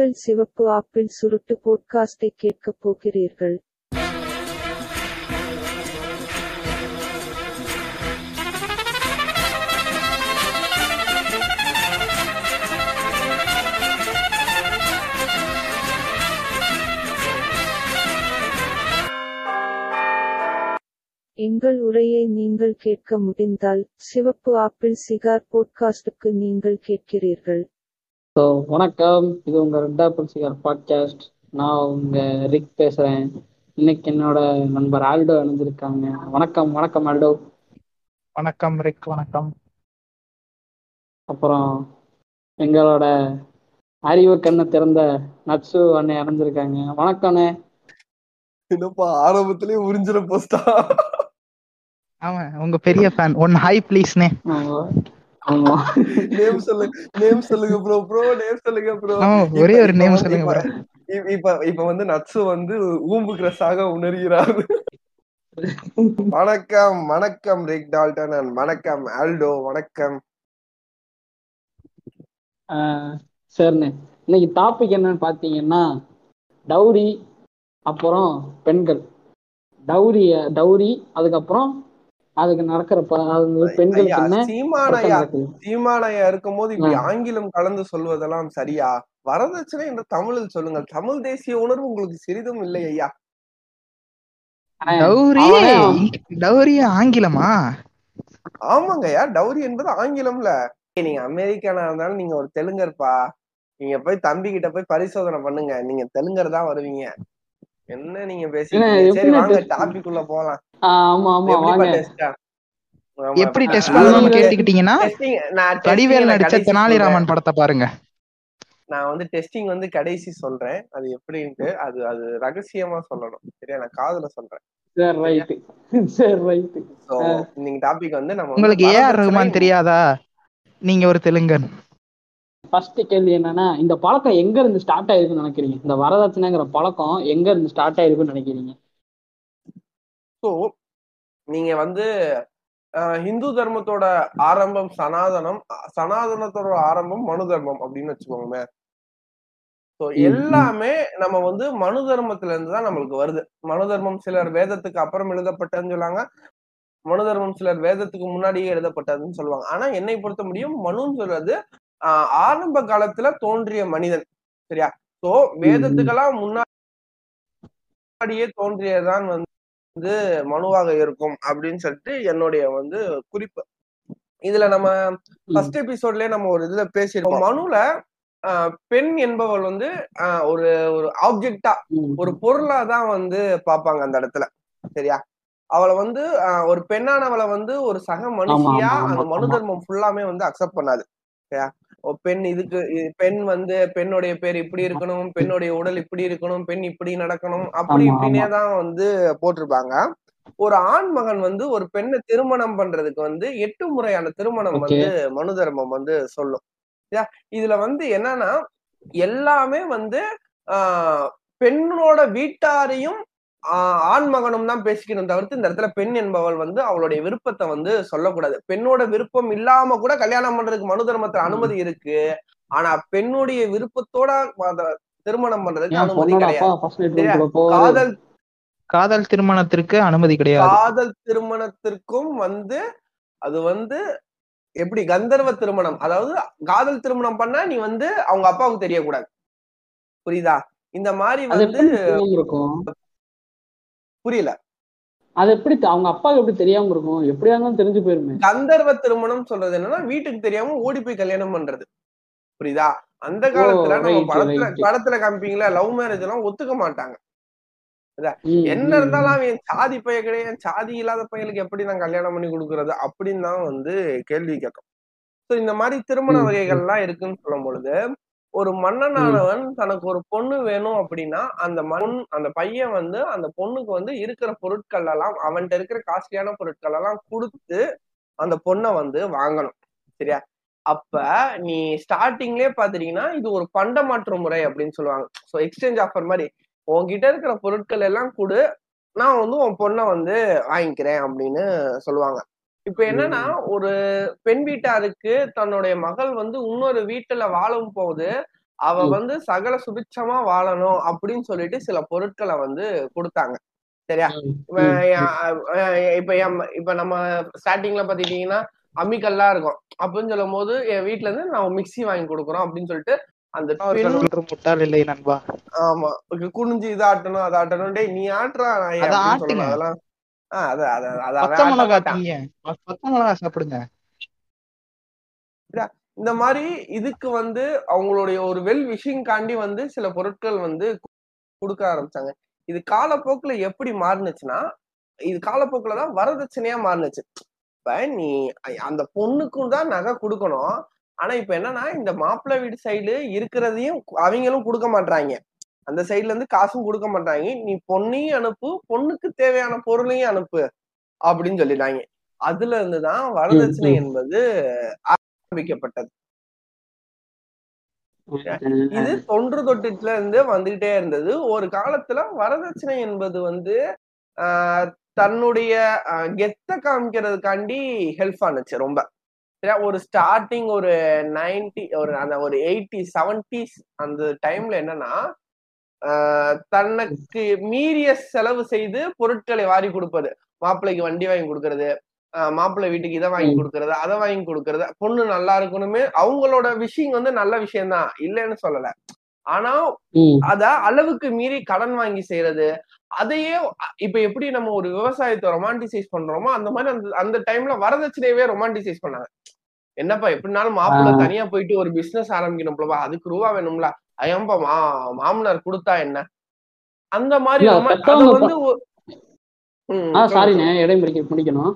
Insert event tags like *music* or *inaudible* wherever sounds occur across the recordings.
உங்கள் சிவப்பு ஆப்பிள் சுருட்டு போட்காஸ்டை கேட்கப் போகிறீர்கள். எங்கள் உரையை நீங்கள் கேட்க முடிந்தால் சிவப்பு ஆப்பிள் சிகார் போட்காஸ்டுக்கு நீங்கள் கேட்கிறீர்கள். ஸோ வணக்கம். இது உங்க ரெட் ஆப்பிள் சிகர் பாட்காஸ்ட் நான் உங்க ரிக் பேசுறேன். இன்னைக்கு என்னோட நண்பர் ஆல்டோ இணைஞ்சிருக்காங்க. வணக்கம் வணக்கம் ஆல்டோ. வணக்கம் ரிக் வணக்கம். அப்புறம் எங்களோட அறிவு கண்ணை திறந்த நட்சு அண்ணன் இணைஞ்சிருக்காங்க. வணக்கண்ணே என்னப்பா ஆரம்பத்திலேயே உறிஞ்சிட போஸ்டா ஆமா உங்க பெரிய ஃபேன் ஒன் ஹை ப்ளீஸ்னே ஆமா. நேம் சொல்லு நேம் சொல்லுங்க ப்ரோ ப்ரோ நேம் சொல்லுங்க ப்ரோ ஒரே ஒரு நேம் சொல்லுங்க bro. இப்ப இப்ப வந்து நட்சு வந்து ஊம்பு கிரஸாக உணர்கிறார். வணக்கம் வணக்கம் ரிக் டால்டன் and வணக்கம் ஆல்டோ வணக்கம். ஆஹ் சரிண்ணே. இன்னைக்கு டாபிக் என்னன்னு பார்த்தீங்கன்னா டௌரி அப்புறம் பெண்கள். டௌரி டௌரி அதுக்கப்புறம் அதுக்கு நடக்கிற ப- அது பெண்களுக்கு ஐயா என்ன சீமானையா சீமானையா இருக்கும்போது இப்படி. ஆங்கிலம் கலந்து சொல்வதெல்லாம் சரியா? வரதட்சணை என்று தமிழில் சொல்லுங்கள். தமிழ் தேசிய உணர்வு உங்களுக்கு சிறிதும் இல்லை ஐயா. டௌரி அவனே. டௌரி ஆங்கிலமா? ஆமாங்கய்யா டௌரி என்பது ஆங்கிலம்ல. நீங்க அமெரிக்கானா இருந்தாலும் நீங்க ஒரு தெலுங்கர்ப்பா. நீங்க போய் தம்பி கிட்ட போய் பரிசோதனை பண்ணுங்க. நீங்க தெலுங்கர் தான் வருவீங்க. என்ன நீங்க என்ன, சரி வாங்க டாபிக் உள்ள போலாம். ஆமா ஆமா வாங்க. டெஸ்டா எப்படி டெஸ்ட் வந்து- கேட்டுக்கிட்டீங்கன்னா டெஸ்டிங் நான் வடிவேல் நடிச்ச தெனாலிராமன். படத்தை பாருங்க. நான் வந்து டெஸ்டிங் வந்து கடைசி சொல்றேன். அது எப்படின்ட்டு அது அது ரகசியமா சொல்லணும். சரியா? நான் காதுல சொல்றேன். நீங்க டாபிக் வந்து நம்ம உங்களுக்கு ஏ ஆர் வரதட்சணை ரஹ்மான் தெரியாதா? நீங்க ஒரு தெலுங்கன். ஃபர்ஸ்ட் கேள்வி என்னன்னா இந்த பழக்கம் எங்க இருந்து ஸ்டார்ட் ஆயிருக்குன்னு நினைக்கிறீங்க? இந்த வரதட்சணைங்கிற பழக்கம் எங்க இருந்து ஸ்டார்ட் ஆயிருக்குன்னு நினைக்கிறீங்க? ஸோ நீங்க வந்து ஹிந்து தர்மத்தோட ஆரம்பம் சனாதனம் சனாதனத்தோட ஆரம்பம் மனு தர்மம் அப்படின்னு வச்சுக்கோங்களேன். ஸோ. எல்லாமே நம்ம வந்து மனு தர்மத்துல இருந்து தான் நம்மளுக்கு வருது. மனு தர்மம் சிலர் வேதத்துக்கு அப்புறம் எழுதப்பட்டதுன்னு சொல்லுவாங்க மனு தர்மம் சிலர் வேதத்துக்கு முன்னாடியே எழுதப்பட்டதுன்னு சொல்லுவாங்க. ஆனா என்னை பொறுத்த முடியும் மனுன்னு சொல்றது ஆஹ், ஆரம்ப காலத்துல தோன்றிய மனிதன். சரியா? ஸோ வேதத்துக்கெல்லாம் முன்னாடியே தோன்றியதான் வந்து வந்து மனுவாக இருக்கும் அப்படின்னு சொல்லிட்டு என்னுடைய வந்து குறிப்பு. இதுல நம்ம ஃபர்ஸ்ட் எபிசோட்லயே நம்ம ஒரு இதுல பேசியிருக்கோம். மனுல பெண் என்பவள் வந்து ஒரு ஒரு ஆப்ஜெக்டா. ஒரு பொருளா தான் வந்து பார்ப்பாங்க அந்த இடத்துல. சரியா? அவளை வந்து ஒரு பெண்ணானவளை வந்து ஒரு சக மனுஷியா அந்த மனு. தர்மம் ஃபுல்லாமே வந்து அக்செப்ட் பண்ணாது. சரியா? பெண் இதுக்கு பெண் வந்து பெண்ணுடைய பேர் இப்படி இருக்கணும் பெண்ணுடைய உடல் இப்படி இருக்கணும் பெண் இப்படி நடக்கணும் அப்படி இப்படின்னே. தான் வந்து போட்டிருப்பாங்க ஒரு ஆண் மகன் வந்து ஒரு பெண்ணை திருமணம் பண்றதுக்கு வந்து எட்டு முறையான திருமணம். வந்து மனு தர்மம் வந்து சொல்லும்? இதுல வந்து என்னன்னா எல்லாமே வந்து ஆஹ் பெண்ணோட வீட்டாரையும் ஆண் மகனும் தான் பேசிக்கணும் தவிர்த்து இந்த இடத்துல பெண் என்பவள் வந்து அவளுடைய விருப்பத்தை வந்து சொல்லக்கூடாது. பெண்ணோட விருப்பம் இல்லாம கூட கல்யாணம் பண்றதுக்கு மனு தர்மத்துல அனுமதி இருக்கு. ஆனா பெண்ணுடைய விருப்பத்தோட திருமணம் பண்றதுக்கு அனுமதி கிடையாது. காதல் காதல் திருமணத்திற்கு அனுமதி கிடையாது. காதல் திருமணத்திற்கும் வந்து அது வந்து எப்படி கந்தர்வ திருமணம்? அதாவது காதல் திருமணம் பண்ணா நீ வந்து அவங்க அப்பாவுக்கு தெரியக்கூடாது. புரியுதா? இந்த மாதிரி வந்து புரியல. அது எப்படி அவங்க அப்பாவுக்கு எப்படி தெரியாம இருக்கும்? எப்படியா இருந்தாலும் தெரிஞ்சு போயிருமே. கந்தர்வ திருமணம் சொல்றது என்னன்னா வீட்டுக்கு தெரியாம ஓடி போய் கல்யாணம் பண்றது. புரியுதா? அந்த காலத்துல நம்ம படத்துல. படத்துல காமிப்பீங்களா? லவ் மேரேஜ் எல்லாம் ஒத்துக்க மாட்டாங்க. என்ன இருந்தாலும் அவன் சாதி பைய கிடையாது. சாதி இல்லாத பையனுக்கு எப்படி நான் கல்யாணம் பண்ணி கொடுக்கறது? அப்படின்னு தான் வந்து கேள்வி கேட்கும். சோ இந்த மாதிரி திருமண வகைகள்லாம் இருக்குன்னு சொல்லும் பொழுது ஒரு மன்னனானவன் தனக்கு ஒரு பொண்ணு வேணும் அப்படின்னா அந்த மண் அந்த பையன் வந்து அந்த பொண்ணுக்கு வந்து இருக்கிற பொருட்கள் எல்லாம் அவன்கிட்ட இருக்கிற காஸ்ட்லியான பொருட்கள் எல்லாம் கொடுத்து அந்த பொண்ணை வந்து வாங்கணும். சரியா? அப்ப நீ ஸ்டார்டிங்லயே பாத்துட்டீங்கன்னா இது ஒரு பண்டமாற்று முறை அப்படின்னு சொல்லுவாங்க. சோ எக்ஸ்சேஞ்ச் ஆஃபர் மாதிரி. உன்கிட்ட இருக்கிற பொருட்கள் எல்லாம் கொடு. நான் வந்து உன் பொண்ணை வந்து வாங்கிக்கிறேன் அப்படின்னு சொல்லுவாங்க. இப்ப என்னன்னா ஒரு பெண் வீட்டாருக்கு தன்னுடைய மகள் வந்து இன்னொரு வீட்டுல வாழும் போது அவ. வந்து சகல சுபிட்சமா வாழணும் அப்படின்னு சொல்லிட்டு சில பொருட்களை வந்து கொடுத்தாங்க. சரியா? இப்ப இப்ப நம்ம ஸ்டார்டிங்ல பாத்துக்கிட்டீங்கன்னா அம்மிக்கல்லாம் இருக்கும். அப்படின்னு சொல்லும் போது என் வீட்ல இருந்து நான் மிக்ஸி வாங்கி கொடுக்குறோம் அப்படின்னு சொல்லிட்டு அந்த முட்டாள் இல்லை நண்பா. ஆமா. குனிஞ்சு இதாட்டணும் அதாட்டணும். டேய் நீ ஆட்டுறா அதெல்லாம் இந்த மாதிரி இதுக்கு வந்து அவங்களுடைய ஒரு வெல் விஷிங் காண்டி வந்து சில பொருட்கள் வந்து கொடுக்க ஆரம்பிச்சாங்க. இது காலப்போக்குல எப்படி மாறுனுச்சுன்னா இது காலப்போக்குல தான் வரதட்சணையா மாறுனுச்சு. இப்ப நீ அந்த பொண்ணுக்கும் தான் நகை கொடுக்கணும். ஆனா இப்ப என்னன்னா இந்த மாப்பிள்ளை வீடு சைடு இருக்கிறதையும் அவங்களும் கொடுக்க மாட்டாங்க அந்த சைடுல இருந்து காசும் கொடுக்க மாட்டாங்க. நீ பொண்ணையும் அனுப்பு பொண்ணுக்கு தேவையான பொருளையும் அனுப்பு அப்படின்னு சொல்லிட்டாங்க. அதுல இருந்துதான் வரதட்சணை. என்பது ஆரம்பிக்கப்பட்டது. இது தொன்று தொட்டுல இருந்து வந்துகிட்டே இருந்தது. ஒரு காலத்துல வரதட்சணை என்பது வந்து ஆஹ் தன்னுடைய கெத்த காமிக்கிறதுக்காண்டி ஹெல்ப் ஆனுச்சு ரொம்ப? ஒரு ஸ்டார்டிங் ஒரு நைன்டி ஒரு அந்த ஒரு எயிட்டி செவன்டிஸ் அந்த டைம்ல என்னன்னா தனக்கு மீறிய செலவு செய்து பொருட்களை வாரி கொடுப்பது. மாப்பிள்ளைக்கு வண்டி வாங்கி கொடுக்கறது. மாப்பிள்ளை வீட்டுக்கு இதை வாங்கி. கொடுக்கறது அதை வாங்கி கொடுக்கறது. பொண்ணு நல்லா இருக்கணுமே அவங்களோட விஷயம் வந்து நல்ல விஷயம் தான் இல்லைன்னு சொல்லல. ஆனா அத அளவுக்கு மீறி கடன் வாங்கி செய்யறது அதையே இப்ப எப்படி நம்ம ஒரு விவசாயத்தை ரொமான்டிசைஸ் பண்றோமோ அந்த மாதிரி அந்த அந்த டைம்ல வரதட்சணையவே ரொமான்டிசைஸ் பண்ணாங்க. என்னப்பா எப்படினாலும் மாப்பிள்ளை. தனியா போயிட்டு ஒரு பிசினஸ் ஆரம்பிக்கணும்லப்பா அதுக்கு ரூபா வேணும்ல. ஐயம்பா மா மாமனார் கொடுத்தா என்ன? அந்த மாதிரி வந்து ஒ- ம், ஆ சொல்லுங்க, சாரிண்ணே சொல்லுங்க. இடையும் முடிக்க முடிக்கணும்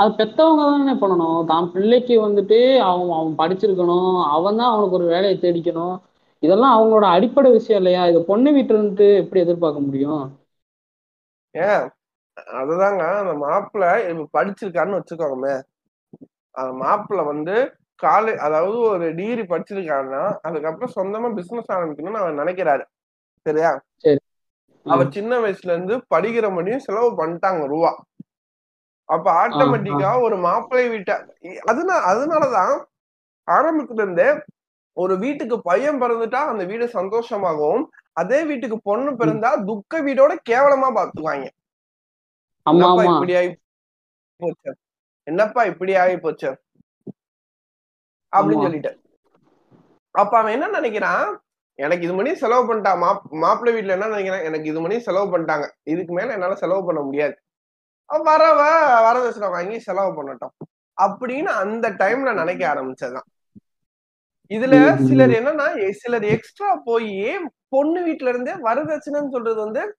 அது பெத்தவங்க தானே பண்ணணும்? தான் பிள்ளைக்கு வந்துட்டு அவன் அவன் படிச்சிருக்கணும். அவன் தான் அவனுக்கு ஒரு வேலையை தேடிக்கணும். இதெல்லாம் அவங்களோட அடிப்படை விஷயம் இல்லையா? இது பொண்ணு வீட்டுல இருந்துட்டு எப்படி எதிர்பார்க்க முடியும்? ஏன் அதுதாங்க. அந்த மாப்பிள்ளை இப்ப படிச்சிருக்காருன்னு வச்சுக்கோங்கமே அந்த மாப்பிள்ளை வந்து காலை அதாவது ஒரு டிகிரி படிச்சிருக்காருன்னா அதுக்கப்புறம் சொந்தமா பிசினஸ் ஆரம்பிக்கணும்னு அவர் நினைக்கிறாரு. சரியா? சரி. அவர் சின்ன வயசுல இருந்து படிக்கிற முடியும் செலவு பண்ணிட்டாங்க ரூபா. அப்ப ஆட்டோமேட்டிக்கா ஒரு மாப்பிள்ளை வீட்டை அதனால அதனாலதான் ஆரம்பத்துல இருந்தே ஒரு வீட்டுக்கு பையன் பிறந்துட்டா அந்த வீடு சந்தோஷமாகவும் அதே வீட்டுக்கு பொண்ணு பிறந்தா துக்க வீடோட கேவலமா பாத்துக்குவாங்க. ஆமா என்னப்பா இப்படி ஆகி போச்சு? என்னப்பா இப்படி ஆகி போச்சு? அப்படின்னு. சொல்லிட்டு அப்ப அவன் என்ன நினைக்கிறான்? எனக்கு இது மணி செலவு பண்ணிட்டான். மாப் மாப்பிள்ளை வீட்டுல என்ன நினைக்கிறேன்? எனக்கு இது மணி செலவு பண்ணிட்டாங்க. இதுக்கு மேல என்னால செலவு பண்ண முடியாது. வரவ வரதட்சணை வாங்கி செலவு பண்ணட்டும். அப்படின்னு அந்த டைம்ல நினைக்க ஆரம்பிச்சதுதான். இதுல. சிலர் என்னன்னா சிலர் எக்ஸ்ட்ரா போய் பொண்ணு வீட்டுல இருந்தே வரதட்சணைன்னு சொல்றது வந்து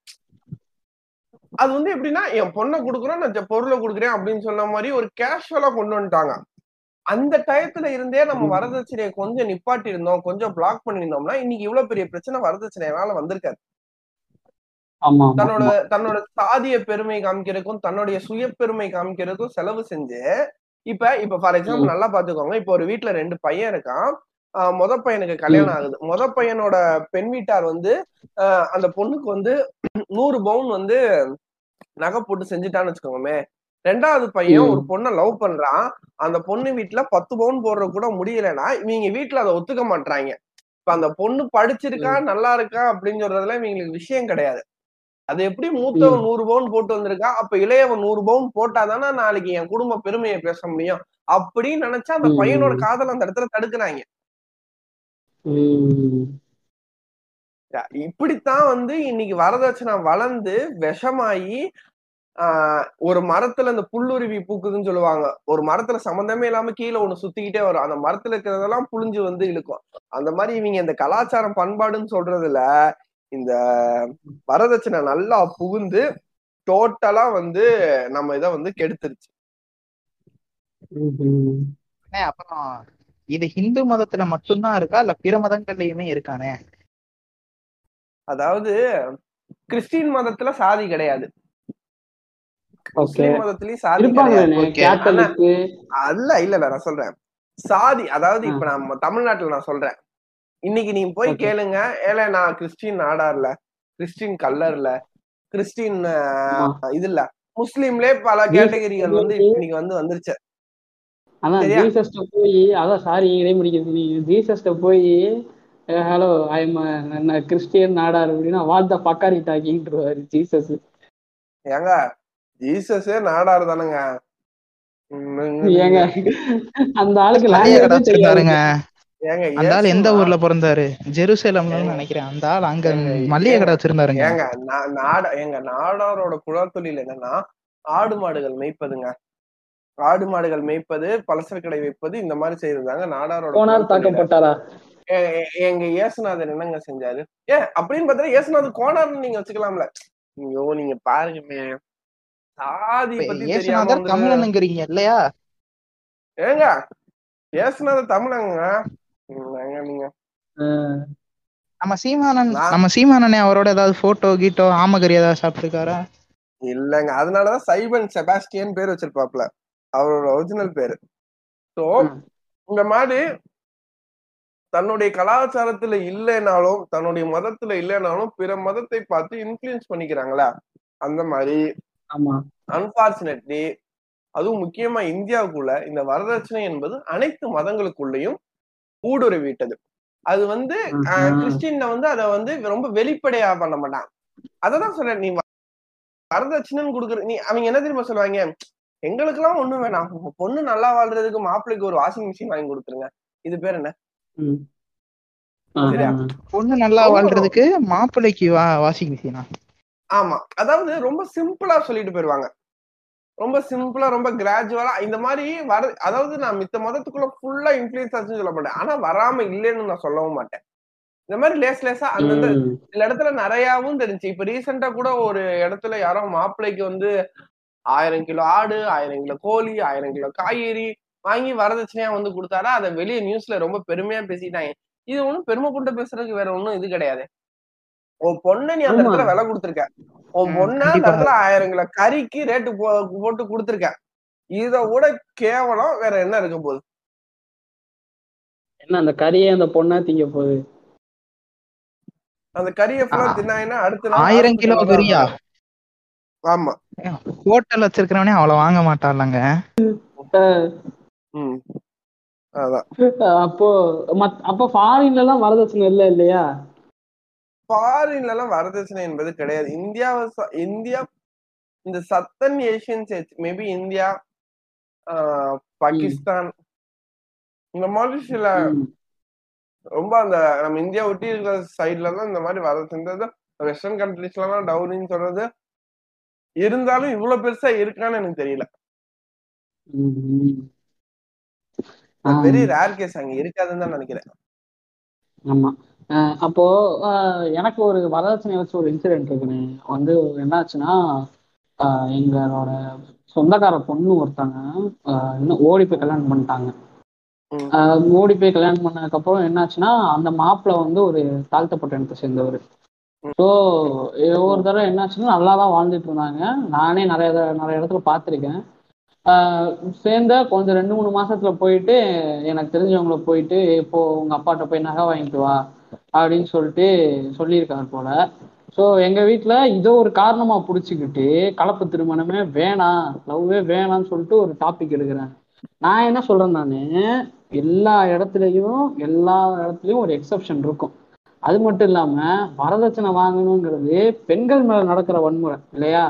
அது வந்து எப்படின்னா என் பொண்ணை கொடுக்குறேன் நான் பொருளை கொடுக்குறேன் அப்படின்னு சொன்ன மாதிரி ஒரு கேஷுவலா கொண்டு வந்துட்டாங்க. அந்த டயத்துல இருந்தே நம்ம. வரதட்சணையை கொஞ்சம் நிப்பாட்டி இருந்தோம் கொஞ்சம் பிளாக் பண்ணியிருந்தோம்னா இன்னைக்கு இவ்வளவு பெரிய பிரச்சனை வரதட்சணையால வந்திருக்காது. தன்னோட தன்னோட சாதிய பெருமை காமிக்கிறதுக்கும் தன்னுடைய சுய பெருமை காமிக்கிறதுக்கும் செலவு செஞ்சு இப்ப இப்ப ஃபார் எக்ஸாம்பிள். நல்லா பாத்துக்கோங்க. இப்ப ஒரு வீட்ல ரெண்டு பையன் இருக்கான். முத பையனுக்கு கல்யாணம் ஆகுது. முத பையனோட பெண் வீட்டார் வந்து அந்த பொண்ணுக்கு வந்து நூறு பவுன் வந்து நகை போட்டு செஞ்சுட்டான்னு வச்சுக்கோங்கமே ரெண்டாவது பையன். ஒரு பொண்ணை லவ் பண்றான் அந்த பொண்ணு வீட்டுல பத்து பவுன் போடுற கூட முடியலைன்னா இவங்க வீட்டுல அதை ஒத்துக்க மாட்டாங்க இப்ப அந்த பொண்ணு படிச்சிருக்கா நல்லா இருக்கா அப்படின்னு சொல்றதுல இவங்களுக்கு விஷயம் கிடையாது அது எப்படி மூத்தவன். நூறு பவுன் போட்டு வந்திருக்கா அப்ப இளையவன் நூறு பவுன் போட்டாதானே நாளைக்கு என் குடும்ப பெருமையை பேச முடியும் அப்படின்னு நினைச்சா அந்த. பையனோட காதல் அந்த இடத்துல தடுக்கிறாங்க. இப்படித்தான் வந்து இன்னைக்கு வரதட்சணை வளர்ந்து விஷமாயி ஒரு மரத்துல இந்த புல்லுருவி பூக்குதுன்னு சொல்லுவாங்க. ஒரு மரத்துல சம்பந்தமே இல்லாம கீழே ஒண்ணு சுத்திக்கிட்டே வரும். அந்த மரத்துல இருக்கிறதெல்லாம் புழிஞ்சு வந்து இழுக்கும். அந்த மாதிரி இவங்க இந்த கலாச்சாரம் பண்பாடுன்னு சொல்றதுல இந்த வரதட்சணை நல்லா புகுந்து டோட்டலா வந்து நம்ம இதை வந்து கெடுத்துருச்சு. அப்புறம் இது ஹிந்து மதத்துல மட்டும்தான் இருக்கா? இல்ல பிற மதங்கள்லயுமே இருக்கானே? அதாவது கிறிஸ்டின் மதத்துல சாதி கிடையாது. முஸ்லிம் மதத்திலயும் சாதி அல்ல இல்ல நான் சொல்றேன். சாதி அதாவது. இப்ப நம்ம தமிழ்நாட்டுல நான் சொல்றேன். இன்னைக்கு நீங்க போய். கேளுங்க. ஏல நான் கிறிஸ்டின் நாடார்ல கிறிஸ்டின் கல்லர்ல கிறிஸ்டின். இது இல்ல முஸ்லீம்லயே பல கேட்டகரிகள் வந்து இன்னைக்கு வந்து வந்துருச்சு. அதான்? ஜீசஸ்ட போய் அதான் சாரி இடைமுடிக்கிறது நீ ஜீசஸ்ட போய் ஹலோ ஐம் கிறிஸ்டியன் நாடார் அப்படின்னா வாட் த பக்காரி டாக்கிங்ன்றவாரு ஜீசஸ். ஏங்க ஜீசஸே நாடார் தானங்க. ஏங்க அந்த ஆளுக்கு லாங்குவேஜே தெரியாது. வச்சிருந்தாருங்க ஏங்க அந்த ஆள் எந்த ஊர்ல பிறந்தாரு? ஜெருசலேம்ல நினைக்கிறேன். அந்த ஆள் அங்க ஏங்க, மளிகை கடை வச்சிருந்தாருங்க. ஏங்க நா- நாட எங்க நாடாரோட குலத்தொழில் என்னன்னா ஆடு மாடுகள் மேய்ப்பதுங்க. ஆடு மாடுகள் மேய்ப்பது பலசர கடை வைப்பது இந்த மாதிரி செய்யறதாங்க நாடாரோட. தாக்கப்பட்டாரா? எங்க இயேசுநாதர் என்னங்க செஞ்சாரு? ஏ அப்படின்னு பார்த்தா இயேசுநாதர் கோனார்னு நீங்க வச்சுக்கலாம்ல. ஐயோ நீங்க பாருங்கமே. சாதி பத்தி தெரியாம ஏசுநாதர் தமிழனுங்கிறீங்க இல்லையா? ஏங்க இயேசுநாதர் தமிழங்க நீங்க? நம்ம சீமானன் நம்ம சீமானனே அவரோட ஏதாவது போட்டோ கீட்டோ ஆமகரி ஏதாவது சாப்பிட்டுருக்காரா? இல்லங்க அதனாலதான் சைபன் செபாஸ்டியன் பேர் வச்சிருப்பாப்ல அவரோட ஒரிஜினல் பேரு. சோ. இந்த மாதிரி தன்னுடைய கலாச்சாரத்துல இல்லைனாலும் தன்னுடைய மதத்துல இல்லைனாலும் பிற மதத்தை பார்த்து இன்ஃபுளுன்ஸ் பண்ணிக்கிறாங்களா? அந்த மாதிரி அன்பார்ச்சுனேட்லி அதுவும் முக்கியமா இந்தியாவுக்குள்ள இந்த வரதட்சணை என்பது அனைத்து மதங்களுக்குள்ளேயும் ஊடுருவிட்டது. அது வந்து. கிறிஸ்டின்ல வந்து அதை வந்து ரொம்ப வெளிப்படையா பண்ண மாட்டான் அததான் சொல்றேன். நீ வரதட்சணைன்னு கொடுக்குற நீ அவங்க என்ன தெரியுமா சொல்லுவாங்க? எங்களுக்கு எல்லாம் ஒண்ணும் வேணாம். உங்க பொண்ணு நல்லா வாழ்றதுக்கு மாப்பிள்ளைக்கு ஒரு வாஷிங் மிஷின் வாங்கி கொடுத்துருங்க. இது பேர் என்ன? பொண்ணு நல்லா வாழ்றதுக்கு மாப்பிள்ளைக்கு வாஷிங் மிஷினா ஆமா. அதாவது ரொம்ப சிம்பிளா சொல்லிட்டு போயிருவாங்க. ரொம்ப சிம்பிளா ரொம்ப கிராஜுவலா இந்த மாதிரி வர அதாவது நான் மித்த மதத்துக்குள்ள ஃபுல்லா இன்ஃபுளுன்ஸ் ஆச்சுன்னு சொல்ல மாட்டேன். ஆனா வராம இல்லைன்னு நான் சொல்லவும் மாட்டேன். இந்த மாதிரி லேஸ் லேசா அந்தந்த. சில இடத்துல நிறையாவும் தெரிஞ்சு. இப்ப ரீசெண்டா கூட ஒரு இடத்துல யாரோ மாப்பிள்ளைக்கு வந்து ஆயிரம் கிலோ ஆடு ஆயிரம் கிலோ கோழி ஆயிரம் கிலோ காய்கறி வாங்கி வரதட்சணையா வந்து கொடுத்தாரா? அதை வெளியே நியூஸ்ல ரொம்ப பெருமையா பேசிட்டாங்க. இது ஒண்ணும் பெருமை கொண்டு பேசுறதுக்கு வேற ஒண்ணும் இது கிடையாது. உன் பொண்ணை நீ அந்த. இடத்துல விலை கொடுத்துருக்க. உன் பொண்ணை அந்த. இடத்துல ஆயிரம் கிலோ கறிக்கு ரேட்டு போட்டு கொடுத்துருக்க. இத விட கேவலம் வேற என்ன இருக்க போகுது? என்ன அந்த கறியை அந்த பொண்ணா திங்க போகுது? அந்த கறியை ஃபுல்லா ஆ. தின்னாங்கன்னா அடுத்த ஆயிரம் கிலோ கறியா? ஆமா. ஹோட்டல் வச்சிருக்கிறவனே அவ்வளவு வாங்க மாட்டான்லங்க அப்போ அப்போ ஃபாரின்ல எல்லாம் வரதட்சணை இல்ல இல்லையா? ஃபாரின்ல எல்லாம் வரதட்சணை என்பது கிடையாது இந்தியாவை இந்தியா இந்த southern Asian states maybe India Pakistan இந்த மாதிரி சில. ரொம்ப அந்த நம்ம இந்தியா ஒட்டி இருக்கிற சைட்ல தான் இந்த மாதிரி வரதட்சணை வெஸ்டர்ன் கண்ட்ரீஸ்ல எல்லாம் டவுரின்னு சொல்றது இருந்தாலும் இவ்வளவு பெருசா இருக்கான்னு எனக்கு தெரியல. வெரி. ரேர் கேஸ் அங்க இருக்காதுன்னு தான் நினைக்கிறேன் ஆமா அப்போ எனக்கு ஒரு வரதட்சணை வச்சு ஒரு இன்சிடென்ட் இருக்குண்ணே வந்து என்னாச்சுன்னா எங்களோட சொந்தக்கார பொண்ணு ஒருத்தங்க இன்னும் ஓடி போய் கல்யாணம் பண்ணிட்டாங்க. ஓடி போய் கல்யாணம் பண்ணதுக்கப்புறம் என்னாச்சுன்னா அந்த மாப்பிள்ளை வந்து ஒரு தாழ்த்தப்பட்ட இனத்தை சேர்ந்தவர். ஸோ ஒரு தடவை என்னாச்சுன்னா நல்லா தான் வாழ்ந்துட்டு இருந்தாங்க. நானே நிறைய நிறைய இடத்துல பார்த்துருக்கேன். ஆஹ் சேர்ந்த கொஞ்சம் ரெண்டு மூணு மாசத்துல போயிட்டு எனக்கு தெரிஞ்சவங்கள போயிட்டு இப்போ உங்க அப்பாட்ட போய் நகை வாங்கிட்டு வா. அப்படின்னு சொல்லிட்டு சொல்லியிருக்காரு போல. ஸோ எங்க வீட்டில் இதை ஒரு காரணமா பிடிச்சிக்கிட்டு கலப்பு திருமணமே வேணாம் லவ்வே வேணாம்னு சொல்லிட்டு ஒரு டாபிக் எடுக்கிறேன். நான் என்ன சொல்றேன் நான்? எல்லா இடத்துலயும் எல்லா இடத்துலயும் ஒரு எக்ஸப்ஷன் இருக்கும். அது மட்டும் இல்லாம வரதட்சணை வாங்கணுங்கிறது பெண்கள் மேல நடக்கிற வன்முறை இல்லையா?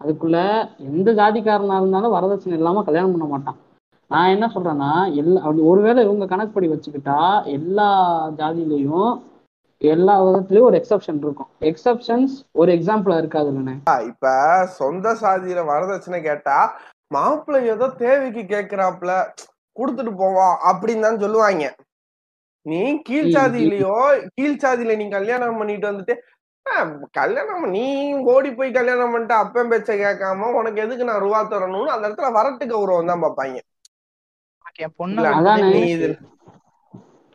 அதுக்குள்ள எந்த ஜாதிக்காரனா இருந்தாலும் வரதட்சணை இல்லாம கல்யாணம் பண்ண மாட்டான். நான் என்ன சொல்றேன்னா எல்லா ஒருவேளை இவங்க கணக்குப்படி வச்சுக்கிட்டா எல்லா ஜாதியிலையும் எல்லா விதத்துலயும் ஒரு எக்ஸெப்ஷன் இருக்கும். எக்ஸெப்ஷன்ஸ் ஒரு எக்ஸாம்பிளா இருக்காது இல்லைண்ணே. இப்ப சொந்த சாதியில வரதட்சணை கேட்டா மாப்பிள்ளை ஏதோ தேவைக்கு கேக்குறாப்புல கொடுத்துட்டு போவோம் அப்படின்னு தான் சொல்லுவாங்க. நீ கீழ் சாதியிலயோ கீழ் சாதியில நீ கல்யாணம் பண்ணிட்டு வந்துட்டு கல்யாணம் நீ ஓடி போய் கல்யாணம் பண்ணிட்டு அப்பன் பேச்ச கேட்காம உனக்கு எதுக்கு நான் ரூபா தரணும்னு அந்த இடத்துல வரட்டு கௌரவம் தான் பாப்பாங்க என் பொண்ணை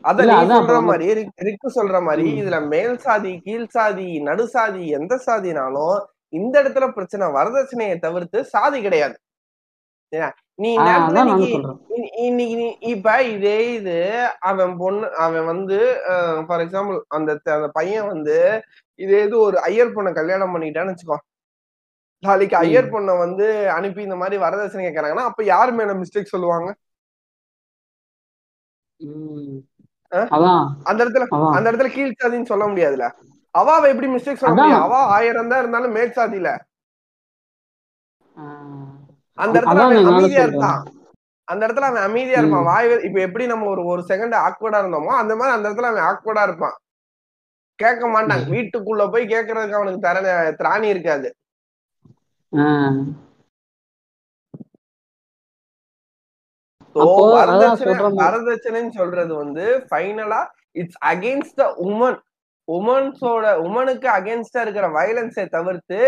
அதானே. சொல்ற மாதிரி ரிக்- ரிக்கு சொல்ற மாதிரி. இதுல மேல் சாதி கீழ் சாதி நடு சாதி எந்த சாதினாலும் இந்த இடத்துல பிரச்சனை வரதட்சணையை தவிர்த்து சாதி கிடையாது நீ இன்னைக்கு இப்ப இதே இது அவன் பொண்ணு அவன் வந்து ஃபார் எக்ஸாம்பிள் அந்த அந்த பையன் வந்து இதே இது ஒரு ஐயர் பொண்ணை கல்யாணம் பண்ணிட்டான்னு வச்சுக்கோ நாளைக்கு. ஐயர் பொண்ணை வந்து அனுப்பி இந்த மாதிரி வரதட்சணை கேட்கறாங்கன்னா அப்ப யார் மேல மிஸ்டேக் சொல்லுவாங்க அந்த இடத்துல அந்த இடத்துல கீழ் சாதின்னு சொல்ல முடியாதுல அவாவை எப்படி மிஸ்டேக் சொல்ல முடியும்? அவா ஆயிரம் தான் இருந்தாலும் மேல் சாதியில. அந்த இடத்துல அவன் அமைதியா இருப்பான் அந்த இடத்துல அவன் அமைதியா இருப்பான். வாய் இப்ப எப்படி நம்ம ஒரு ஒரு செகண்ட் ஆக்வர்டா இருந்தோமோ அந்த மாதிரி அந்த இடத்துல அவன் ஆக்வர்டா இருப்பான். கேட்க மாட்டான். வீட்டுக்குள்ள போய் கேட்கறதுக்கு அவனுக்கு தர திராணி இருக்காது. வரதட்சணைன்னு சொல்றது வந்து ஃபைனலா இட்ஸ் அகேன்ஸ்ட் த உமன் உமன்ஸோட உமனுக்கு அகேன்ஸ்டா இருக்கிற வயலன்ஸை தவிர்த்து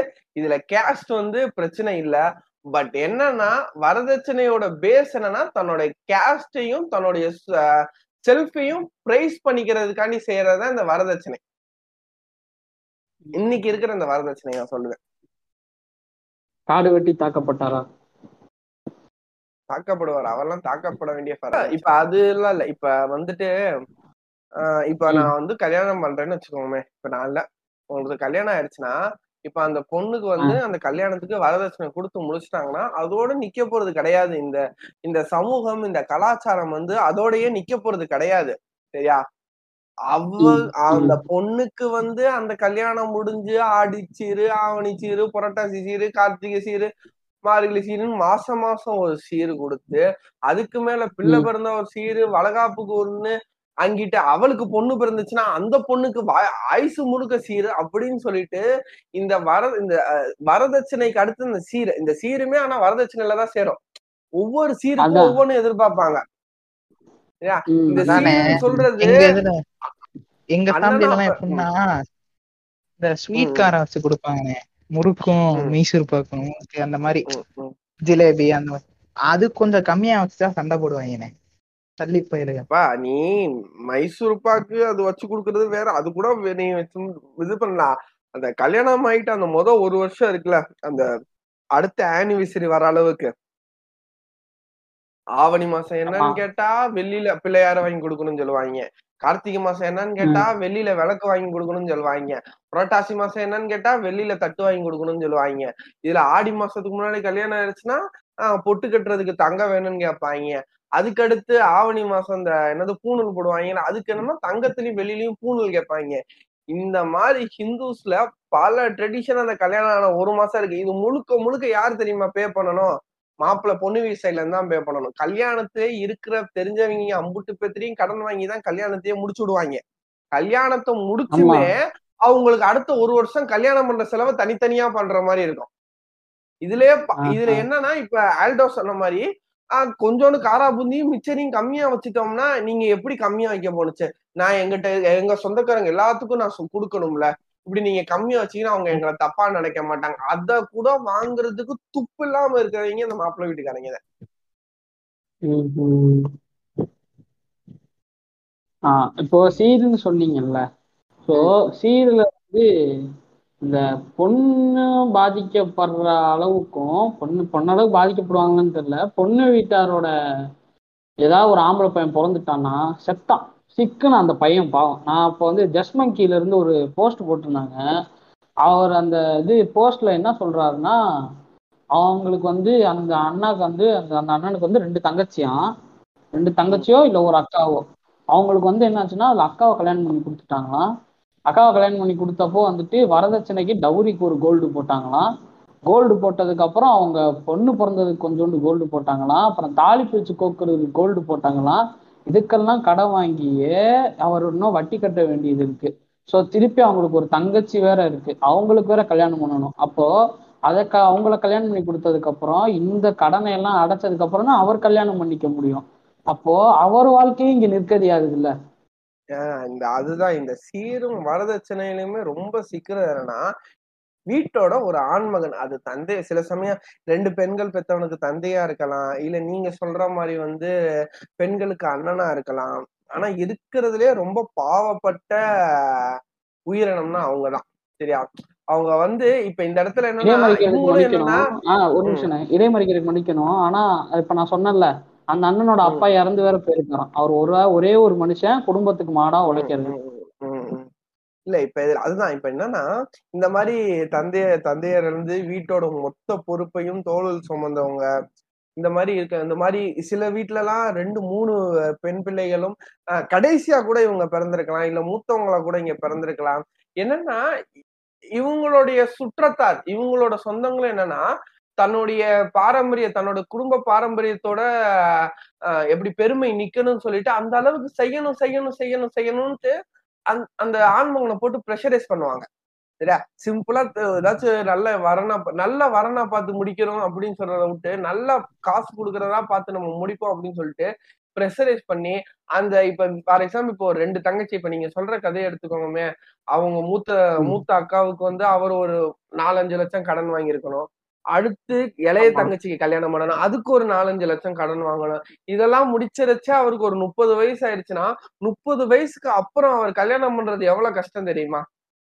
இதுல கேஸ்ட் வந்து பிரச்சனை இல்ல. பட் என்னன்னா வரதட்சணையோட பேஸ் என்னன்னா தன்னோட கேஸ்டையும் தன்னுடைய செல்ஃபையும் பிரைஸ் பண்ணிக்கிறதுக்காண்டி செய்யறதுதான் இந்த வரதட்சணை. இன்னைக்கு இருக்கிற இந்த வரதட்சணை நான் சொல்லுவேன். காடு வெட்டி தாக்கப்பட்டாரா? தாக்கப்படுவார். அவரெல்லாம் தாக்கப்பட வேண்டிய இப்ப அது எல்லாம் இல்ல. இப்ப வந்துட்டு இப்ப நான் வந்து கல்யாணம் பண்றேன்னு வச்சுக்கோமே இப்ப நான் இல்ல. உங்களுக்கு கல்யாணம் ஆயிடுச்சுன்னா இப்ப அந்த பொண்ணுக்கு வந்து அந்த கல்யாணத்துக்கு வரதட்சணை கொடுத்து முடிச்சிட்டாங்கன்னா அதோட நிக்க போறது கிடையாது. இந்த இந்த சமூகம் இந்த கலாச்சாரம் வந்து அதோடயே நிக்க போறது கிடையாது. சரியா? அவ அந்த பொண்ணுக்கு வந்து அந்த கல்யாணம் முடிஞ்சு ஆடிச்சீரு ஆவணி சீரு புரட்டாசி சீரு கார்த்திகை சீரு மார்கழி சீருன்னு மாசம் மாசம் ஒரு சீரு கொடுத்து அதுக்கு மேல பிள்ளை பிறந்த ஒரு சீரு வளகாப்புக்கு ஒண்ணு அங்கிட்டு அவளுக்கு பொண்ணு பிறந்துச்சுன்னா அந்த பொண்ணுக்கு ஆயுசு முழுக்க சீரு அப்படின்னு சொல்லிட்டு இந்த வர இந்த வரதட்சணைக்கு அடுத்து இந்த சீரு இந்த சீருமே ஆனா வரதட்சணையில தான் சேரும். ஒவ்வொரு சீருக்கும் ஒவ்வொன்னு எதிர்பார்ப்பாங்க. இந்த சொல்றது எங்க ஃபேமிலில எப்படின்னா இந்த ஸ்வீட் காரம் வச்சு கொடுப்பாங்கண்ணே முறுக்கும் மைசூர் பாக்கும் அந்த மாதிரி. ஜிலேபி அந்த மாதிரி. அது கொஞ்சம் கம்மியா வச்சுதான் சண்டை போடுவாங்கண்ணே தள்ளி போயிருங்க அப்பா நீ மைசூர் பாக்கு அது வச்சு கொடுக்கறது வேற. அது கூட நீ வச்சு இது பண்ணலாம் அந்த கல்யாணம் ஆயிட்டு அந்த முத ஒரு வருஷம் இருக்குல்ல அந்த அடுத்த ஆனிவர்சரி வர அளவுக்கு. ஆவணி மாசம் என்னன்னு கேட்டா வெள்ளியில பிள்ளையார வாங்கி கொடுக்கணும்னு சொல்லுவாங்க. கார்த்திகை மாசம் என்னன்னு கேட்டா ம் வெள்ளியில விளக்கு வாங்கி கொடுக்கணும்னு சொல்லுவாங்க. புரட்டாசி மாசம் என்னன்னு கேட்டா வெள்ளியில தட்டு வாங்கி கொடுக்கணும்னு சொல்லுவாங்க. இதுல ஆடி மாசத்துக்கு முன்னாடி கல்யாணம் ஆயிடுச்சுன்னா பொட்டு கட்டுறதுக்கு தங்கம் வேணும்னு கேட்பாங்க. அதுக்கடுத்து ஆவணி மாசம் இந்த என்னது பூணூல் போடுவாங்க அதுக்கு என்னன்னா தங்கத்துலயும் வெளியிலயும் பூணூல் கேட்பாங்க. இந்த மாதிரி ஹிந்துஸ்ல பல ட்ரெடிஷன் அந்த கல்யாணம் ஆன ஒரு மாசம் இருக்கு. இது முழுக்க முழுக்க யார் தெரியுமா பே பண்ணணும்? மாப்பிள்ளை பொண்ணு வீட்டு சைட்ல இருந்து தான் பே பண்ணணும். கல்யாணத்தை இருக்கிற தெரிஞ்சவங்க அம்புட்டு பேத்திரையும் கடன் வாங்கி தான் கல்யாணத்தையே முடிச்சு விடுவாங்க. கல்யாணத்தை முடிச்சுமே அவங்களுக்கு அடுத்த ஒரு வருஷம் கல்யாணம் பண்ற செலவை தனித்தனியா பண்ற மாதிரி இருக்கும். இதுலயே இதுல என்னன்னா இப்ப ஆல்டோ சொன்ன மாதிரி ஆஹ் கொஞ்சோண்டு காரா பூந்தியும் மிச்சரையும் கம்மியா வச்சுட்டோம்னா நீங்க எப்படி கம்மியா வைக்க போனுச்சு நான் எங்கிட்ட எங்க சொந்தக்காரங்க எல்லாத்துக்கும் நான் கொடுக்கணும்ல. இப்படி நீங்க கம்மியா வச்சீங்கன்னா அவங்க எங்களை தப்பா நினைக்க மாட்டாங்க. அத கூட வாங்குறதுக்கு துப்பு இல்லாம இருக்கிறவங்க இந்த மாப்பிள்ளை வீட்டுக்காரங்க ஆஹ் இப்போ சீருன்னு சொன்னீங்கல்ல ஸோ சீருல வந்து இந்த பொண்ணு பாதிக்கப்படுற அளவுக்கும் பொண்ணு பொண்ணளவு பாதிக்கப்படுவாங்கன்னு தெரியல பொண்ணு வீட்டாரோட ஏதாவது ஒரு ஆம்பளை பையன் பிறந்துட்டான்னா செத்தான். சிக்குன்னு அந்த பையன் பாவம். நான் அப்போ வந்து ஜஸ்மங்கில இருந்து ஒரு போஸ்ட் போட்டிருந்தாங்க. அவர் அந்த இது போஸ்ட்ல என்ன சொல்றாருன்னா அவங்களுக்கு வந்து அந்த அண்ணாக்கு வந்து அந்த அந்த அண்ணனுக்கு வந்து ரெண்டு தங்கச்சியாம் ரெண்டு தங்கச்சியோ இல்லை ஒரு அக்காவோ? அவங்களுக்கு வந்து என்னாச்சுன்னா அதுல அக்காவை கல்யாணம் பண்ணி கொடுத்துட்டாங்களாம். அக்காவை கல்யாணம் பண்ணி கொடுத்தப்போ வந்துட்டு வரதட்சணைக்கு டவுரிக்கு ஒரு கோல்டு போட்டாங்களாம். கோல்டு போட்டதுக்கு அப்புறம் அவங்க பொண்ணு பிறந்ததுக்கு கொஞ்சோண்டு கோல்டு போட்டாங்களாம். அப்புறம் தாலி பிரிச்சு கோக்குறதுக்கு கோல்டு போட்டாங்களாம். இதுக்கெல்லாம் கடன் வாங்கியே அவர் இன்னும் வட்டி கட்ட வேண்டியது இருக்கு. ஸோ திருப்பி அவங்களுக்கு ஒரு தங்கச்சி வேற இருக்கு. அவங்களுக்கு வேற கல்யாணம் பண்ணணும். அப்போ அதை க அவங்கள கல்யாணம் பண்ணி கொடுத்ததுக்கு அப்புறம் இந்த கடனை எல்லாம் அடைச்சதுக்கு அப்புறம் தான் அவர் கல்யாணம் பண்ணிக்க முடியும். அப்போ அவர் வாழ்க்கையும் இங்க நிற்கதியாகுது இல்ல ஆஹ் இந்த அதுதான். இந்த சீரும் வரதட்சணையிலுமே ரொம்ப சீக்கிரம் என்னன்னா வீட்டோட ஒரு ஆண்மகன். அது தந்தை சில சமயம் ரெண்டு பெண்கள் பெத்தவனுக்கு தந்தையா இருக்கலாம். இல்ல நீங்க சொல்ற மாதிரி வந்து பெண்களுக்கு அண்ணனா இருக்கலாம். ஆனா இருக்கிறதுலே ரொம்ப பாவப்பட்ட உயிரினம்னா அவங்கதான். சரியா? அவங்க வந்து இப்ப இந்த இடத்துல என்னன்னா இடைமறிக்கிறதுக்கு இவங்களும் என்னன்னா மன்னிக்கணும். ஆனா இப்ப நான் சொன்னேன்ல அந்த அண்ணனோட அப்பா இறந்து வேற போயிருக்காராம். அவர் ஒரு ஒரே ஒரு மனுஷன் குடும்பத்துக்கு மாடா உழைக்கிறது. இல்ல இப்ப இதுல அதுதான். இப்ப என்னன்னா இந்த மாதிரி தந்தைய தந்தையர் இருந்து வீட்டோட மொத்த பொறுப்பையும் தோழல் சுமந்தவங்க இந்த மாதிரி இருக்க இந்த மாதிரி சில வீட்ல எல்லாம் ரெண்டு மூணு பெண் பிள்ளைகளும் கடைசியா கூட இவங்க பிறந்திருக்கலாம். இல்ல மூத்தவங்களா கூட இங்க பிறந்திருக்கலாம். என்னன்னா இவங்களுடைய சுற்றத்தார் இவங்களோட சொந்தங்களும் என்னன்னா தன்னுடைய பாரம்பரிய தன்னோட குடும்ப பாரம்பரியத்தோட அஹ், எப்படி பெருமை நிக்கணும்னு சொல்லிட்டு அந்த அளவுக்கு செய்யணும் செய்யணும் செய்யணும் செய்யணும்ட்டு அந்த ஆண்மகனை போட்டு ப்ரெஷரைஸ் பண்ணுவாங்க. சரியா? சிம்பிளா ஏதாச்சும் நல்ல வரனா நல்ல வரனா பார்த்து முடிக்கணும் அப்படின்னு சொல்றத விட்டு நல்ல காசு கொடுக்கறதா பார்த்து நம்ம முடிப்போம் அப்படின்னு சொல்லிட்டு ப்ரெஷரைஸ் பண்ணி அந்த இப்ப ஃபார் எக்ஸாம்பிள் இப்போ ரெண்டு தங்கச்சி இப்ப நீங்க சொல்ற கதையை எடுத்துக்கோங்கமே. அவங்க மூத்த. மூத்த அக்காவுக்கு வந்து அவர் ஒரு நாலஞ்சு லட்சம் கடன் வாங்கியிருக்கணும். அடுத்து இளைய. தங்கச்சிக்கு கல்யாணம் பண்ணணும். அதுக்கு ஒரு நாலஞ்சு லட்சம் கடன் வாங்கணும். இதெல்லாம் முடிச்சிருச்சு அவருக்கு ஒரு முப்பது வயசு ஆயிடுச்சுன்னா முப்பது வயசுக்கு அப்புறம் அவர் கல்யாணம் பண்றது எவ்வளவு கஷ்டம் தெரியுமா?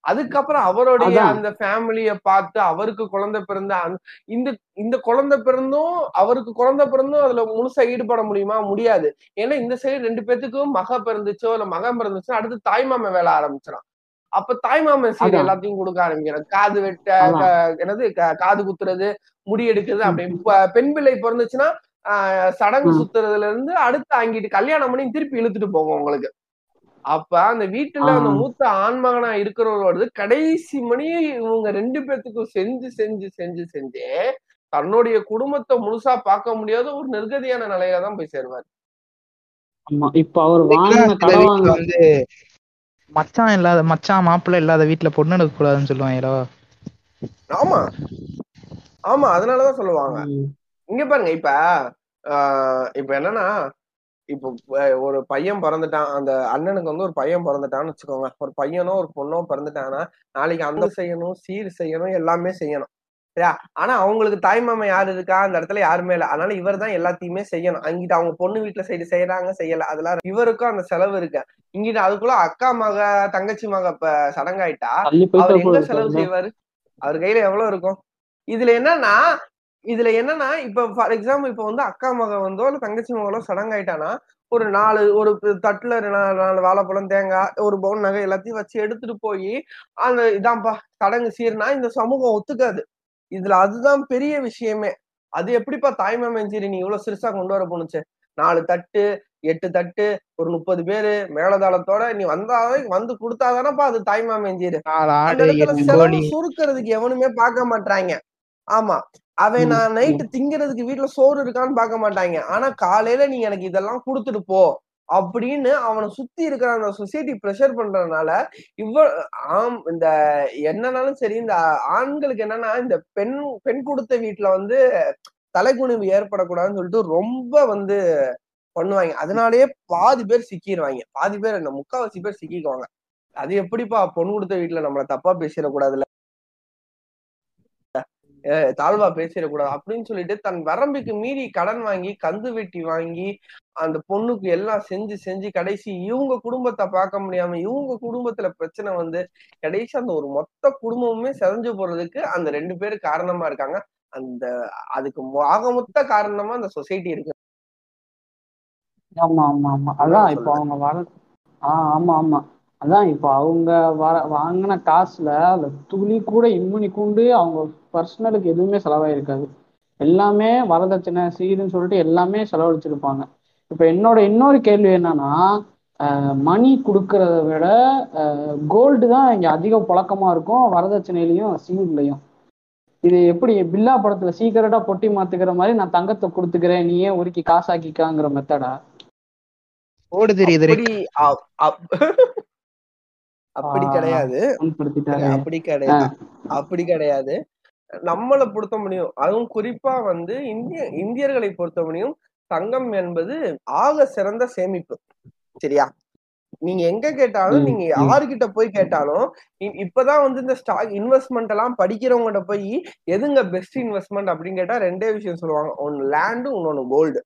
அதுக்கப்புறம் அவருடைய. அந்த ஃபேமிலிய பார்த்து அவருக்கு குழந்தை பிறந்த இந்த இந்த குழந்தை பிறந்தும் அவருக்கு குழந்தை பிறந்தும் அதுல முழுசா ஈடுபட முடியுமா? முடியாது. ஏன்னா இந்த சைடு ரெண்டு பேத்துக்கும் மக பிறந்துச்சோ இல்ல மகன் பிறந்துச்சோ அடுத்து தாய்மாமன் வேலை ஆரம்பிச்சிடும் அப்ப தாய்மாமன் சீர் அதான். எல்லாத்தையும் கொடுக்க ஆரம்பிக்கிறேன் காது வெட்ட என்னது காது குத்துறது முடி எடுக்கிறது அப்படி. ப- பெண் பிள்ளை பிறந்துச்சுன்னா ஆஹ், சடங்கு. சுத்துறதுல இருந்து அடுத்து அங்கிட்டு கல்யாணம் பண்ணி திருப்பி இழுத்துட்டு போகும் உங்களுக்கு அப்ப அந்த வீட்டுல அந்த. மூத்த ஆண்மகனா இருக்கிறவரோடது கடைசி மணி இவங்க ரெண்டு பேத்துக்கும் செஞ்சு செஞ்சு செஞ்சு செஞ்சு தன்னுடைய குடும்பத்தை முழுசா பார்க்க முடியாத ஒரு நிர்கதியான நிலையில தான் போய் சேருவார். ஆமா. இப்ப அவர் வந்து மச்சான் இல்லாத மச்சான் மாப்பிள்ளை இல்லாத வீட்டுல பொண்ணு எடுக்க கூடாதுன்னு சொல்லுவாங்களோ ஆமா. ஆமா அதனாலதான் சொல்லுவாங்க. இங்க பாருங்க இப்ப ஆஹ் இப்ப என்னன்னா இப்போ ஒரு பையன் பிறந்துட்டான் அந்த அண்ணனுக்கு வந்து ஒரு பையன் பிறந்துட்டான்னு வச்சுக்கோங்க. ஒரு பையனோ ஒரு பொண்ணோ பிறந்துட்டாங்கன்னா நாளைக்கு அந்த செய்யணும் சீர் செய்யணும் எல்லாமே செய்யணும். சரியா? ஆனா அவங்களுக்கு தாய்மாமன் யாரு இருக்கா? அந்த இடத்துல யாருமே இல்லை. அதனால இவர் தான் எல்லாத்தையுமே செய்யணும். அங்கிட்டு அவங்க பொண்ணு வீட்டுல சைடு செய்யறாங்க செய்யல. அதெல்லாம் இவருக்கும் அந்த செலவு இருக்கு. இங்கிட்டு அதுக்குள்ள அக்கா மக தங்கச்சி மக இப்ப சடங்காயிட்டா அவர் எங்க செலவு. செய்வாரு? அவர் கையில எவ்வளவு இருக்கும்? இதுல என்னன்னா இதுல என்னன்னா இப்ப ஃபார் எக்ஸாம்பிள் இப்ப வந்து அக்கா மகன் வந்தோ இல்ல தங்கச்சி மகளோ சடங்காயிட்டானா ஒரு நாலு ஒரு தட்டுல நாலு நாலு வாழைப்பழம் தேங்காய் ஒரு பவுன் நகை எல்லாத்தையும் வச்சு எடுத்துட்டு போய் அந்த இதான்ப்பா சடங்கு சீர்னா இந்த சமூகம் ஒத்துக்காது. இதுல அதுதான் பெரிய விஷயமே. அது எப்படிப்பா தாய்மாமன் சீரி நீ இவ்வளவு சிறுசா கொண்டு வர போனுச்சு நாலு தட்டு எட்டு தட்டு ஒரு முப்பது பேரு மேலதாளத்தோட நீ வந்தாவே வந்து கொடுத்தாதானப்பா அது தாய்மாமன் சீரு நாலு அந்த ஆடு இடத்துல எட்டு செலவு கோழி சுருக்கிறதுக்கு எவனுமே பார்க்க மாட்டாங்க ஆமா. அவன் நான் நைட்டு திங்கிறதுக்கு வீட்டுல சோறு இருக்கான்னு பார்க்க மாட்டாங்க. ஆனா காலையில நீ எனக்கு இதெல்லாம் கொடுத்துட்டு போ. அப்படின்னு அவனை சுத்தி இருக்கிற அந்த சொசைட்டி ப்ரெஷர் பண்றதுனால இவ்வ ஆம் இந்த என்னன்னாலும் சரி இந்த ஆண்களுக்கு என்னன்னா இந்த பெண் பெண் கொடுத்த வீட்டுல வந்து தலைக்குனிவு ஏற்படக்கூடாதுன்னு சொல்லிட்டு ரொம்ப வந்து பண்ணுவாங்க. அதனாலயே பாதி பேர் சிக்கிடுவாங்க பாதி பேர் என்ன முக்காவாசி பேர் சிக்கிக்குவாங்க. அது எப்படிப்பா பொண்ணு கொடுத்த வீட்டுல நம்மள தப்பா பேசிடக்கூடாதுல்ல? தாழ்வா பேசிடக்கூடாது அப்படின்னு சொல்லிட்டு தன் வரம்புக்கு மீறி கடன் வாங்கி கந்து வெட்டி வாங்கி அந்த பொண்ணுக்கு எல்லாம் செஞ்சு செஞ்சு கடைசி இவங்க குடும்பத்தை பார்க்க முடியாம இவங்க குடும்பத்துல பிரச்சனை வந்து கடைசி அந்த ஒரு மொத்த குடும்பமுமே செதஞ்சு போறதுக்கு அந்த ரெண்டு பேரும் காரணமா இருக்காங்க. அந்த அதுக்கு ஆக மொத்த காரணமா அந்த சொசைட்டி இருக்கு. ஆமா ஆமா ஆமா. அதான் இப்போ அவங்க வர ஆஹ் ஆமா ஆமா. அதான் இப்போ அவங்க வர வாங்கின காசுல அந்த துளி கூட இம்முனி கூண்டு அவங்க பர்சனலுக்கு எதுவுமே செலவாயிருக்காது. எல்லாமே வரதட்சணை சீருன்னு சொல்லிட்டு எல்லாமே செலவழிச்சிருப்பாங்க. இப்போ என்னோட இன்னொரு கேள்வி என்னன்னா மணி கொடுக்கறத விட கோல்டு தான் இங்க அதிக புழக்கமா இருக்கும் வரதட்சணையிலையும் சீர்லையும் இது எப்படி பில்லா படத்துல சீக்கிரட்டா பொட்டி மாத்துக்கிற மாதிரி நான் தங்கத்தை கொடுத்துக்கிறேன் நீயே உருக்கி காசாக்கிக்காங்கிற மெத்தடா ஓடு தெரியுது அப்படி கிடையாது. அப்படி கிடையாது. அப்படி கிடையாது. நம்மளை பொறுத்த முடியும் அதுவும் குறிப்பா வந்து இந்திய இந்தியர்களை பொறுத்த முடியும் தங்கம் என்பது ஆக சிறந்த சேமிப்பு. சரியா? நீங்க எங்க கேட்டாலும் நீங்க. யாருகிட்ட போய் கேட்டாலும் இப்பதான் வந்து இந்த ஸ்டாக் இன்வெஸ்ட்மெண்ட் எல்லாம் படிக்கிறவங்ககிட்ட போய் எதுங்க பெஸ்ட் இன்வெஸ்ட்மெண்ட் அப்படின்னு கேட்டா ரெண்டே விஷயம் சொல்லுவாங்க. ஒன்னு லேண்டு இன்னொன்னு கோல்டு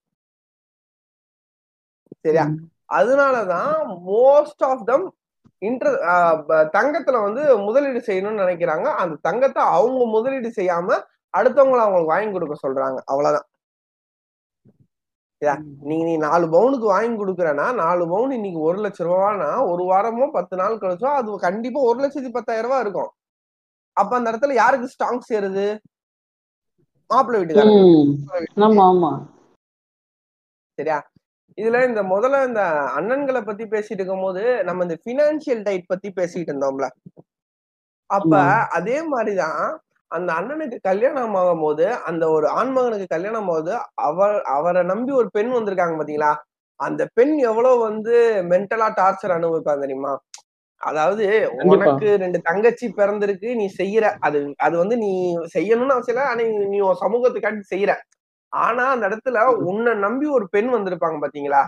சரியா. அதனாலதான் மோஸ்ட் ஆஃப் தம் இன்ட்ர தங்கத்துல வந்து முதலீடு செய்யணும்னு நினைக்கிறாங்க. அந்த தங்கத்தை அவங்க முதலீடு செய்யாம அடுத்தவங்களை அவங்களுக்கு வாங்கி கொடுக்க சொல்றாங்க. அவ்வளவுதான்? நீங்க நீ நாலு பவுனுக்கு வாங்கி கொடுக்குறேன்னா நாலு பவுன் இன்னைக்கு ஒரு லட்சம் ரூபான்னா ஒரு வாரமோ பத்து நாள் கழிச்சோ அது கண்டிப்பா ஒரு லட்சத்தி பத்தாயிரம் ரூபாய் இருக்கும். அப்ப அந்த இடத்துல யாருக்கு ஸ்டாக் சேருது? மாப்பிள்ளை வீட்டுக்காரங்க சரியா? இதுல இந்த முதல்ல இந்த அண்ணன்களை பத்தி பேசிட்டு இருக்கும்போது நம்ம இந்த பினான்சியல் டைட் பத்தி பேசிட்டு இருந்தோம்ல அப்ப. அதே மாதிரிதான் அந்த அண்ணனுக்கு கல்யாணம் ஆகும் போது அந்த ஒரு ஆண்மகனுக்கு கல்யாணம் ஆகும்போது அவர் அவரை நம்பி ஒரு பெண் வந்திருக்காங்க பாத்தீங்களா அந்த பெண் எவ்வளவு வந்து மென்டலா டார்ச்சர் அனுபவிப்பாங்க தெரியுமா அதாவது. உனக்கு ரெண்டு தங்கச்சி பிறந்திருக்கு நீ செய்யற அது அது வந்து நீ செய்யணும்னு அவசியம் இல்லை ஆனா நீ- நீ உன் சமூகத்துக்காண்டி செய்யற ஆனா அந்த இடத்துல உன்னை நம்பி ஒரு பெண் வந்திருப்பாங்க பாத்தீங்களா?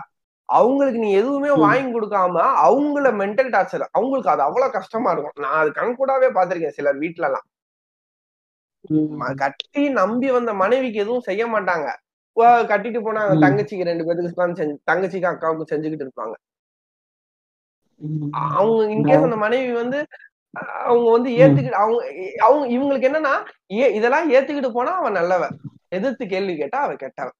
அவங்களுக்கு நீ எதுவுமே. வாங்கி கொடுக்காம அவங்கள மென்டல் டார்ச்சர் அவங்களுக்கு அது அவ்வளவு கஷ்டமா இருக்கும். நான் அது கண்கூடாவே பாத்திருக்கேன் சிலர் வீட்ல எல்லாம் கட்டி நம்பி வந்த மனைவிக்கு எதுவும் செய்ய மாட்டாங்க. கட்டிட்டு ம். தங்கச்சிக்கு ரெண்டு பேருக்கு செஞ்சு தங்கச்சிக்கு அக்காவுக்கு செஞ்சுக்கிட்டு இருப்பாங்க. அவங்க இன்கேஸ் அந்த மனைவி வந்து அவங்க வந்து ஏத்துக்கிட்டு அவங்க அவங்க இவங்களுக்கு என்னன்னா இதெல்லாம் ஏத்துக்கிட்டு போனா அவன் நல்லவன். எதிர்த்து கேள்வி கேட்டா அவன் கெட்டவன்.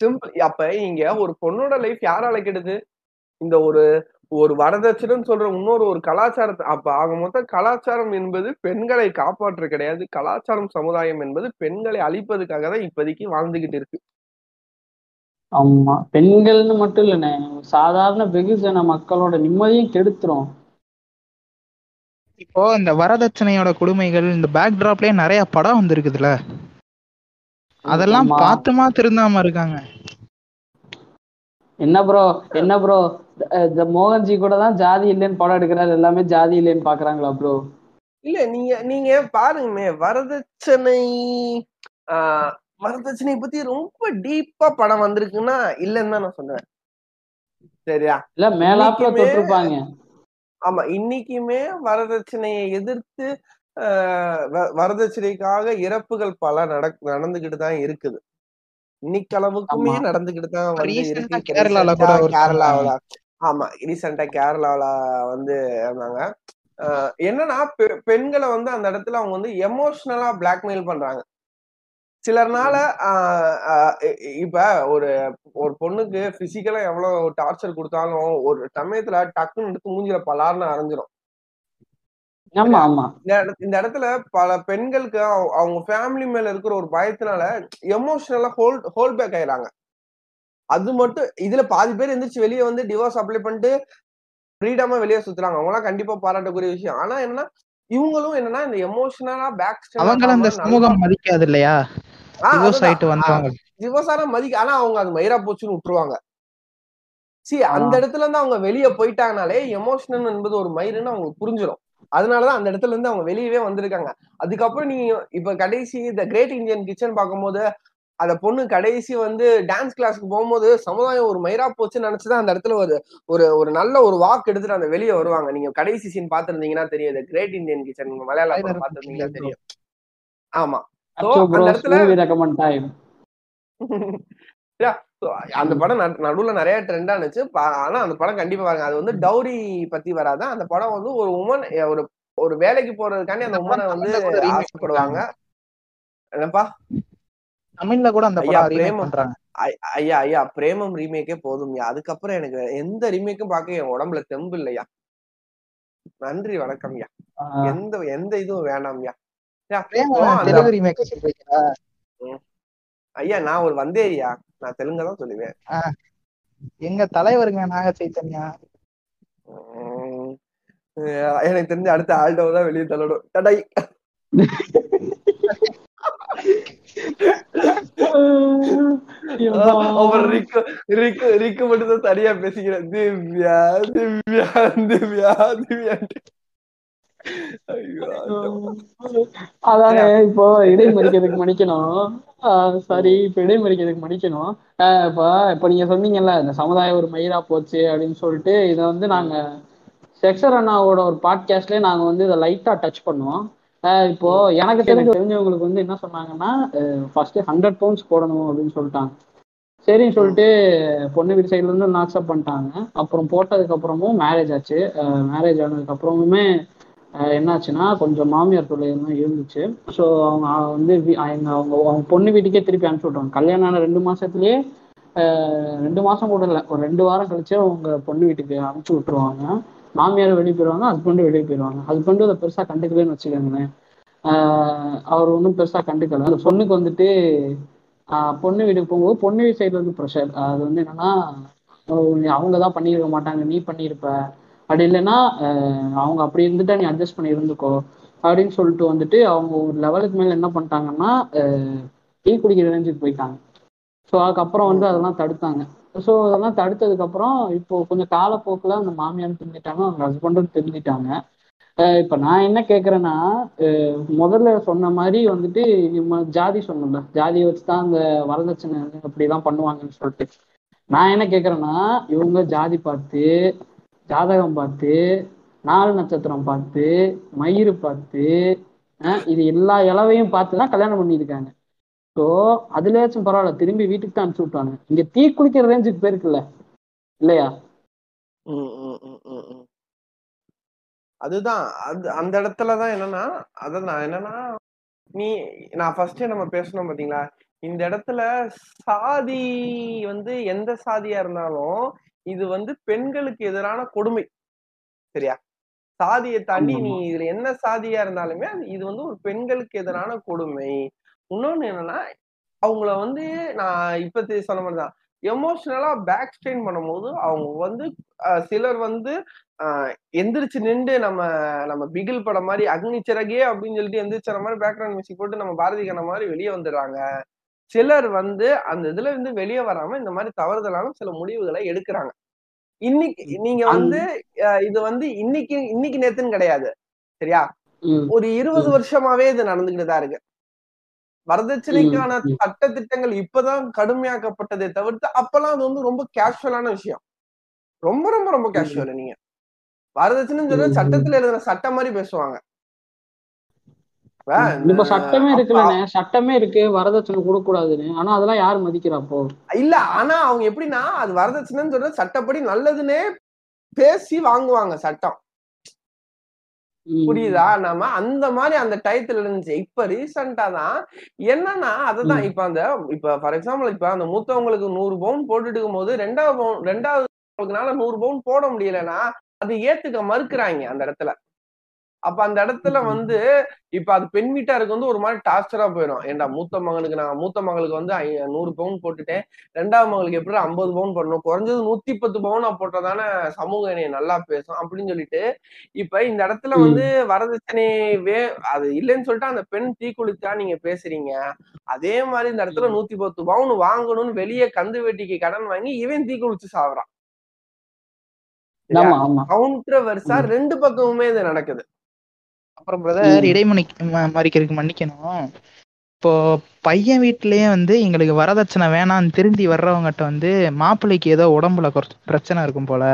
சிம்பிள் அப்ப இங்க ஒரு பொண்ணோட லைஃப் யாரால கெடுது இந்த ஒரு ஒரு வரதட்சணைன்னு சொல்ற இன்னொரு ஒரு கலாச்சாரத்தை அப்ப ஆக மொத்தம் கலாச்சாரம் என்பது பெண்களை காப்பாற்ற கிடையாது. கலாச்சாரம் சமுதாயம் என்பது பெண்களை அழிப்பதுக்காக தான் இப்போதைக்கு வாழ்ந்துகிட்டு இருக்கு. ஆமா. பெண்கள்னு மட்டும் இல்லைண்ணே. சாதாரண வெகுஜன மக்களோட நிம்மதியும் கெடுத்துரும். இப்போ இந்த வரதட்சணையோட கொடுமைகள் இந்த பேக்ட்ராப்லயே நிறைய படம் வந்திருக்குதுல. அதெல்லாம் ஆமா. பார்த்துமா திருந்தாம இருக்காங்க. என்ன ப்ரோ என்ன ப்ரோ இந்த மோகன்ஜி கூட தான் ஜாதி இல்லைன்னு படம் எடுக்கிறாரு. எல்லாமே ஜாதி இல்லைன்னு பாக்குறாங்களா ப்ரோ இல்ல நீங்க நீங்க பாருங்கமே வரதட்சணை ஆஹ் வரதட்சணை பத்தி ரொம்ப டீப்பா படம் வந்திருக்குன்னா இல்லைன்னு தான் நான் சொல்றேன் சரியா? இல்ல மேலாப்புல தொட்டிருப்பாங்க. ஆமா இன்னைக்குமே வரதட்சணையை எதிர்த்து வரதட்சணைக்காக இறப்புகள் பல நட நடந்துகிட்டு தான் இருக்குது. இன்னைக்கு அளவுக்குமே ஆமா. நடந்துகிட்டு தான் கேரளால கூட கேரளாவுல ஆமா ரீசெண்டா கேரளாவுல வந்து இருந்தாங்க. என்னன்னா பெண்களை வந்து அந்த இடத்துல அவங்க வந்து எமோஷனலா பிளாக்மெயில் பண்றாங்க. சிலர்னால இப்ப ஒரு ஒரு பொண்ணுக்கு பிசிக்கலா எவ்வளவு டார்ச்சர் கொடுத்தாலும் ஒரு சமயத்துல டக்குன்னு எடுத்து மூஞ்சில பலார்னு அரைஞ்சிரும். இந்த இடத்- இந்த இடத்துல பல பெண்களுக்கு அவ- அவங்க ஃபேமிலி மேல இருக்கிற ஒரு பயத்தினால எமோஷனலா ஹோல்ட் ஹோல்ட் பேக் ஆயிடுறாங்க அது மட்டும் இதுல பாதி பேர் எந்திரிச்சு வெளியே வந்து டிவோர்ஸ் அப்ளை பண்ணிட்டு ஃப்ரீடமா வெளியே சுத்துறாங்க. அவங்களாம் கண்டிப்பா பாராட்டக்கூடிய விஷயம். ஆனா என்னன்னா இவங்களும் என்னன்னா இந்த எமோஷனலா பேக் அவங்கள அந்த சமூகம் மதிக்காது இல்லையா? டிவோர்ஸான மதிக்க ஆனா அவங்க அது மயிரா போச்சுன்னு விட்டுருவாங்க. சி அந்த. இடத்துல இருந்து அவங்க வெளியே போயிட்டாங்கனாலே எமோஷனல் என்பது ஒரு மயிருன்னு அவங்களுக்கு புரிஞ்சிடும் அதனாலதான் அந்த இடத்துல இருந்து அவங்க வெளியவே வந்திருக்காங்க. அதுக்கப்புறம் நீ இப்ப கடைசி இந்த கிரேட் இந்தியன் கிச்சன் பார்க்கும்போது அந்த பொண்ணு கடைசி வந்து டான்ஸ் கிளாஸ்க்கு போகும்போது சமுதாயம் ஒரு மயிரா போச்சுன்னு நினைச்சுதான் அந்த இடத்துல ஒரு ஒரு ஒரு நல்ல ஒரு வாக்கு எடுத்துட்டு அந்த வெளியே வருவாங்க. நீங்க கடைசி சீன் பாத்திருந்தீங்கன்னா தெரியும். கிரேட் இந்தியன் கிச்சன் மலையாள பாத்திருந்தீங்கன்னா தெரியும். ஆமா. *laughs* அந்த படம் நடு- நடுவுல நிறைய ட்ரெண்ட் ஆனிச்சு. ஆனா அந்த படம் கண்டிப்பா பாருங்க அது வந்து டவுரி பத்தி வராது. அந்த படம் வந்து ஒரு உமன் ஒரு ஒரு வேலைக்கு போறதுக்காண்டி அந்த உமனை வந்து ஆசைப்படுவாங்க. என்னப்பா? தமிழ்ல கூட அந்த ஐயா, படம். பண்றாங்க. ஐயா ஐயா பிரேமம் ரீமேக்கே போதும்யா அதுக்கப்புறம் எனக்கு எந்த ரீமேக்கும் பார்க்க என் உடம்புல தெம்பு இல்லையா? நன்றி வணக்கம்யா எந்த எந்த இதுவும் வேணாம்யா தெலுங்கு ரீமேக் சொல்றீங்களா ஐயா நான் ஒரு வந்தேரியா நான் தெலுங்கு தான் சொல்லுவேன். எங்க தலைவருங்க நாக சைத்தன்யா? எனக்கு தெரிஞ்ச அடுத்த ஆல்டோ தான் வெளியே தள்ளணும். டடை ரிக்கு மட்டும் தான் தனியா பேசிக்கிறேன். திவ்யா திவ்யா திவ்யா திவ்யா. ஐயோ. அதானே இப்போ இடைமறிக்கிறதுக்கு மன்னிக்கணும். சாரி இப்போ இடைமறிக்கிறதுக்கு மன்னிக்கணும். இப்போ இப்போ நீங்க சொன்னீங்கல்ல இந்த சமுதாயம் ஒரு மயிரா போச்சு அப்படின்னு சொல்லிட்டு இதை வந்து நாங்க செக்ஸர் அண்ணாவோட ஒரு பாட்காஸ்ட்லயே நாங்க வந்து இதை லைட்டா டச் பண்ணுவோம். இப்போ எனக்கு தெரிஞ்ச தெரிஞ்சவங்களுக்கு வந்து என்ன சொன்னாங்கன்னா ஃபர்ஸ்ட் ஹண்ட்ரட் பவுண்ட்ஸ் போடணும் அப்படின்னு சொல்லிட்டாங்க. சரின்னு சொல்லிட்டு பொண்ணு வீட்டு சைட்ல இருந்து அக்செப்ட் பண்ணிட்டாங்க. அப்புறம் போட்டதுக்கு அப்புறமும் மேரேஜ் ஆச்சு. மேரேஜ் ஆனதுக்கு அப்புறமுமே என்னாச்சுன்னா கொஞ்சம் மாமியார் தொல்லையெல்லாம் இருந்துச்சு. ஸோ அவங்க வந்து அவங்க அவங்க பொண்ணு வீட்டுக்கே திருப்பி அனுப்பிச்சு விட்டாங்க. கல்யாணம் ஆன ரெண்டு மாசத்துலயே அஹ் ரெண்டு மாசம் கூட இல்லை ஒரு ரெண்டு வாரம் கழிச்சு அவங்க பொண்ணு வீட்டுக்கு அனுப்பிச்சு விட்டுருவாங்க. மாமியார் வெளியே போயிடுவாங்க ஹஸ்பண்டும் வெளியே போயிடுவாங்க ஹஸ்பண்டும் அதை பெருசா கண்டுக்கலன்னு வச்சுக்கோங்களேன். ஆஹ் அவர் ஒன்றும் பெருசா கண்டுக்கல. அந்த பொண்ணுக்கு வந்துட்டு ஆஹ் பொண்ணு வீட்டுக்கு போகும்போது பொண்ணு வீட்டு சைடுல வந்து ப்ரெஷர் அது வந்து என்னன்னா அவங்க தான் பண்ணியிருக்க மாட்டாங்க. நீ பண்ணியிருப்ப. அப்படி இல்லைன்னா அவங்க அப்படி இருந்துட்டா நீ அட்ஜஸ்ட் பண்ணி இருந்துக்கோ அப்படின்னு சொல்லிட்டு வந்துட்டு அவங்க ஒரு லெவலுக்கு மேல என்ன பண்ணிட்டாங்கன்னா டீ குடிக்கிற ரேஞ்சுக்கு போயிட்டாங்க. ஸோ அதுக்கப்புறம் வந்து அதெல்லாம் தடுத்தாங்க. ஸோ அதெல்லாம் தடுத்ததுக்கு அப்புறம் இப்போ கொஞ்சம் காலப்போக்கில் அந்த மாமியார் தெரிஞ்சிட்டாங்க அவங்க ஹஸ்பண்டும் தெரிஞ்சிட்டாங்க அஹ் இப்ப நான் என்ன கேக்குறேன்னா அஹ் முதல்ல சொன்ன மாதிரி வந்துட்டு இவங்க ஜாதி சொன்னல ஜாதியை வச்சு தான் அந்த வரதட்சணை அப்படிலாம் பண்ணுவாங்கன்னு சொல்லிட்டு. நான் என்ன கேட்குறேன்னா இவங்க ஜாதி பார்த்து ஜாதகம் பார்த்து நாலு நட்சத்திரம் பார்த்து மயிறு பார்த்து இது எல்லா இளவையும் பார்த்து தான் கல்யாணம் பண்ணியிருக்காங்க. ஸோ அதுலயாச்சும் பரவாயில்ல திரும்பி வீட்டுக்கு தான் அனுப்பிச்சு விட்டாங்க. இங்க தீ குளிக்கிற ரேஞ்சுக்கு போயிருக்குல்ல இல்லையா? அதுதான் அது அந்த இடத்துலதான் என்னன்னா அதான் நான் என்னன்னா நீ நான் ஃபர்ஸ்டே நம்ம பேசணும் பாத்தீங்களா? இந்த இடத்துல சாதி வந்து எந்த சாதியா இருந்தாலும் இது வந்து பெண்களுக்கு எதிரான கொடுமை. சரியா? சாதியை தாண்டி நீ. இதுல என்ன சாதியா இருந்தாலுமே இது வந்து ஒரு பெண்களுக்கு எதிரான கொடுமை. இன்னொன்னு என்னன்னா அவங்கள வந்து நான் இப்ப சொன்ன மாதிரிதான் எமோஷனலா பேக் ஸ்ட்ரெயின் பண்ணும்போது அவங்க வந்து சிலர் வந்து அஹ், எந்திரிச்சு நின்று நம்ம நம்ம பிகில் படம் மாதிரி அக்னி சிறகே அப்படின்னு சொல்லிட்டு எந்திரிச்ச மாதிரி பேக்ரவுண்ட் மியூசிக் போட்டு நம்ம பாரதி கண்ண மாதிரி வெளியே வந்துடுறாங்க. சிலர் வந்து அந்த இதுல இருந்து வெளியே வராம இந்த மாதிரி தவறுதலான சில முடிவுகளை எடுக்கிறாங்க. இன்னைக்கு நீங்க வந்து இது வந்து இன்னைக்கு இன்னைக்கு நேத்துன்னு கிடையாது. சரியா? ஒரு இருபது. வருஷமாவே இது நடந்துகிட்டு தான் இருக்கு. வரதட்சணைக்கான. சட்ட திட்டங்கள் இப்பதான் கடுமையாக்கப்பட்டதை தவிர்த்து அப்பெல்லாம் அது வந்து ரொம்ப கேஷுவலான விஷயம். ரொம்ப ரொம்ப ரொம்ப கேஷுவல் நீங்க. வரதட்சணைன்னு ம். சட்டத்துல எழுதுன சட்டம் மாதிரி பேசுவாங்க. இப்ப சட்டமே இருக்குல்லண்ணே. சட்டமே இருக்கு. வரதட்சணை கொடுக்க கூடாதுன்னு ஆனா அதெல்லாம் யாரு மதிக்கிறா அப்போ? இல்ல ஆனா அவங்க எப்படின்னா அது வரதட்சணைன்னு சொல்றது சட்டப்படி நல்லதுன்னே பேசி வாங்குவாங்க சட்டம். புரியுதா? நம்ம அந்த மாதிரி அந்த டயத்துல இருந்துச்சு. இப்ப ரீசெண்டா தான் என்னன்னா அதுதான். இப்ப அந்த இப்ப ஃபார் எக்ஸாம்பிள் இப்ப அந்த மூத்தவங்களுக்கு நூறு பவுன் போட்டுட்டு இருக்கும்போது ரெண்டாவது பவுன் ரெண்டாவது நூறு பவுன் போட முடியலன்னா அது ஏத்துக்க மறுக்கிறாங்க அந்த இடத்துல. அப்ப அந்த இடத்துல. வந்து இப்ப அது பெண் வீட்டாருக்கு வந்து ஒரு மாதிரி டார்ச்சரா போயிடும் ஏன்டா மூத்த மகனுக்கு நான் மூத்த மகளுக்கு வந்து நூறு பவுன் போட்டுட்டேன் ரெண்டாவது மகளுக்கு எப்படி ஐம்பது பவுன் போடணும் குறைஞ்சது நூத்தி பத்து பவுனா போட்டதானே சமூகம் என்னைய நல்லா பேசும் அப்படின்னு சொல்லிட்டு இப்ப இந்த இடத்துல. வந்து வரதட்சணை வே அது இல்லைன்னு சொல்லிட்டு அந்த பெண் தீக்குளித்தா நீங்க பேசுறீங்க அதே மாதிரி இந்த இடத்துல. நூத்தி பத்து பவுன் வாங்கணும்னு வெளியே கந்து வெட்டிக்கு கடன் வாங்கி இவன் தீக்குளிச்சு சாவறான் கவுண்டர் வருஷா. ரெண்டு பக்கமுமே இது நடக்குது அப்புறம் பிரதர். இடைமணி மறிக்கிறதுக்கு மன்னிக்கணும். இப்போ பையன் வீட்லயே வந்து எங்களுக்கு வரதட்சணை வேணாம்னு திருந்தி வர்றவங்ககிட்ட வந்து மாப்பிள்ளைக்கு ஏதோ உடம்புல குறைச்ச- பிரச்சனை இருக்கும் போல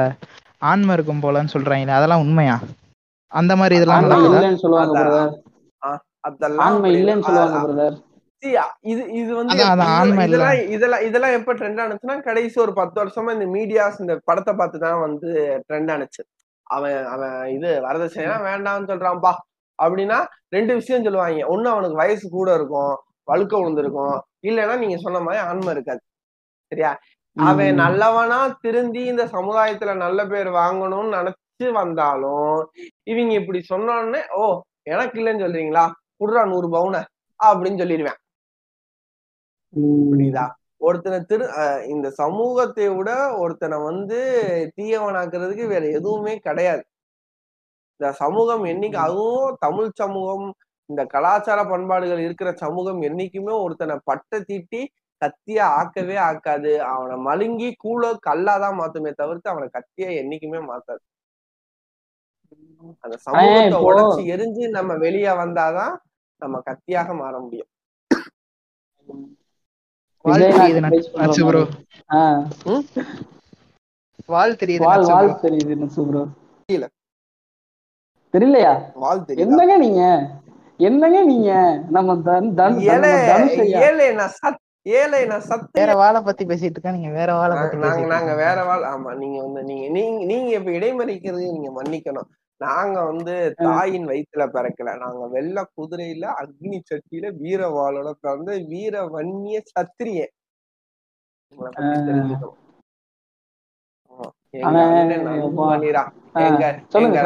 ஆன்மை இருக்கும் போலன்னு சொல்றாங்களே அதெல்லாம் உண்மையா? அந்த மாதிரி இதெல்லாம் இல்லைன்னு சொல்லுவாங்க அதெல்லாம் இல்லைன்னு இல்ல. சொல்லுவாங்க இது இது வந்து இதெல்லாம். இதெல்லாம் இதெல்லாம் எப்ப ட்ரெண்ட் ஆனுச்சுன்னா கடைசி ஒரு பத்து வருஷமா இந்த மீடியாஸ் இந்த படத்தை பார்த்து தான் வந்து ட்ரெண்ட் ஆனுச்சு. அவன் அவன் இது வரதட்சணைனா வேண்டாம்னு சொல்றான்பா அப்படின்னா ரெண்டு விஷயம் சொல்லுவாங்க. ஒண்ணு அவனுக்கு வயசு கூட இருக்கும் வழுக்க விழுந்திருக்கும் இல்லைன்னா நீங்க சொன்ன மாதிரி ஆண்மை இருக்காது. சரியா? அவன். நல்லவனா திருந்தி இந்த சமுதாயத்துல நல்ல பேர் வாங்கணும்னு நினைச்சு வந்தாலும் இவங்க இப்படி சொன்னோடனே ஓ எனக்கு இல்லைன்னு சொல்றீங்களா? குடுறா நூறு பவுன அப்படின்னு சொல்லிடுவேன். புரியுதா? ஒருத்தனை திரு இந்த சமூகத்தை விட ஒருத்தனை வந்து தீயவனாக்குறதுக்கு வேற எதுவுமே கிடையாது. இந்த சமூகம் என்னைக்கு அதுவும் தமிழ் சமூகம் இந்த கலாச்சார பண்பாடுகள் இருக்கிற சமூகம் என்னைக்குமே ஒருத்தனை பட்டை தீட்டி கத்தியா ஆக்கவே ஆக்காது. அவனை மழுங்கி கூழ கல்லாதான் மாத்துமே தவிர்த்து அவனை கத்தியா என்னைக்குமே மாத்தாது. அந்த சமூகத்தை உடைச்சு எரிஞ்சு நம்ம வெளியே வந்தாதான் நம்ம கத்தியாக மாற முடியும். வாழ் தெரியுது வாழ் தெரியுது ப்ரோ. தெரியலையா? என்னங்க நீங்க? என்னங்க நீங்க? நம்ம தன் தன் ஏழை நான் சத் ஏழை நான் சத்து வேற வாழை பத்தி பேசிட்டு இருக்கா நீங்க வேற வாழை நாங்க பத்தி நாங்க நாங்க. வேற வாழ் ஆமா நீங்க வந்து நீங்க நீங்க நீங்க இப்ப இடைமறிக்கிறது நீங்க மன்னிக்கணும். நாங்க வந்து தாயின் வயித்துல பிறக்கல. நாங்க வெள்ள குதிரையில அக்னி சட்டியில வீர வாளோட பிறந்த வீர வன்னிய சத்திரியன் எங்க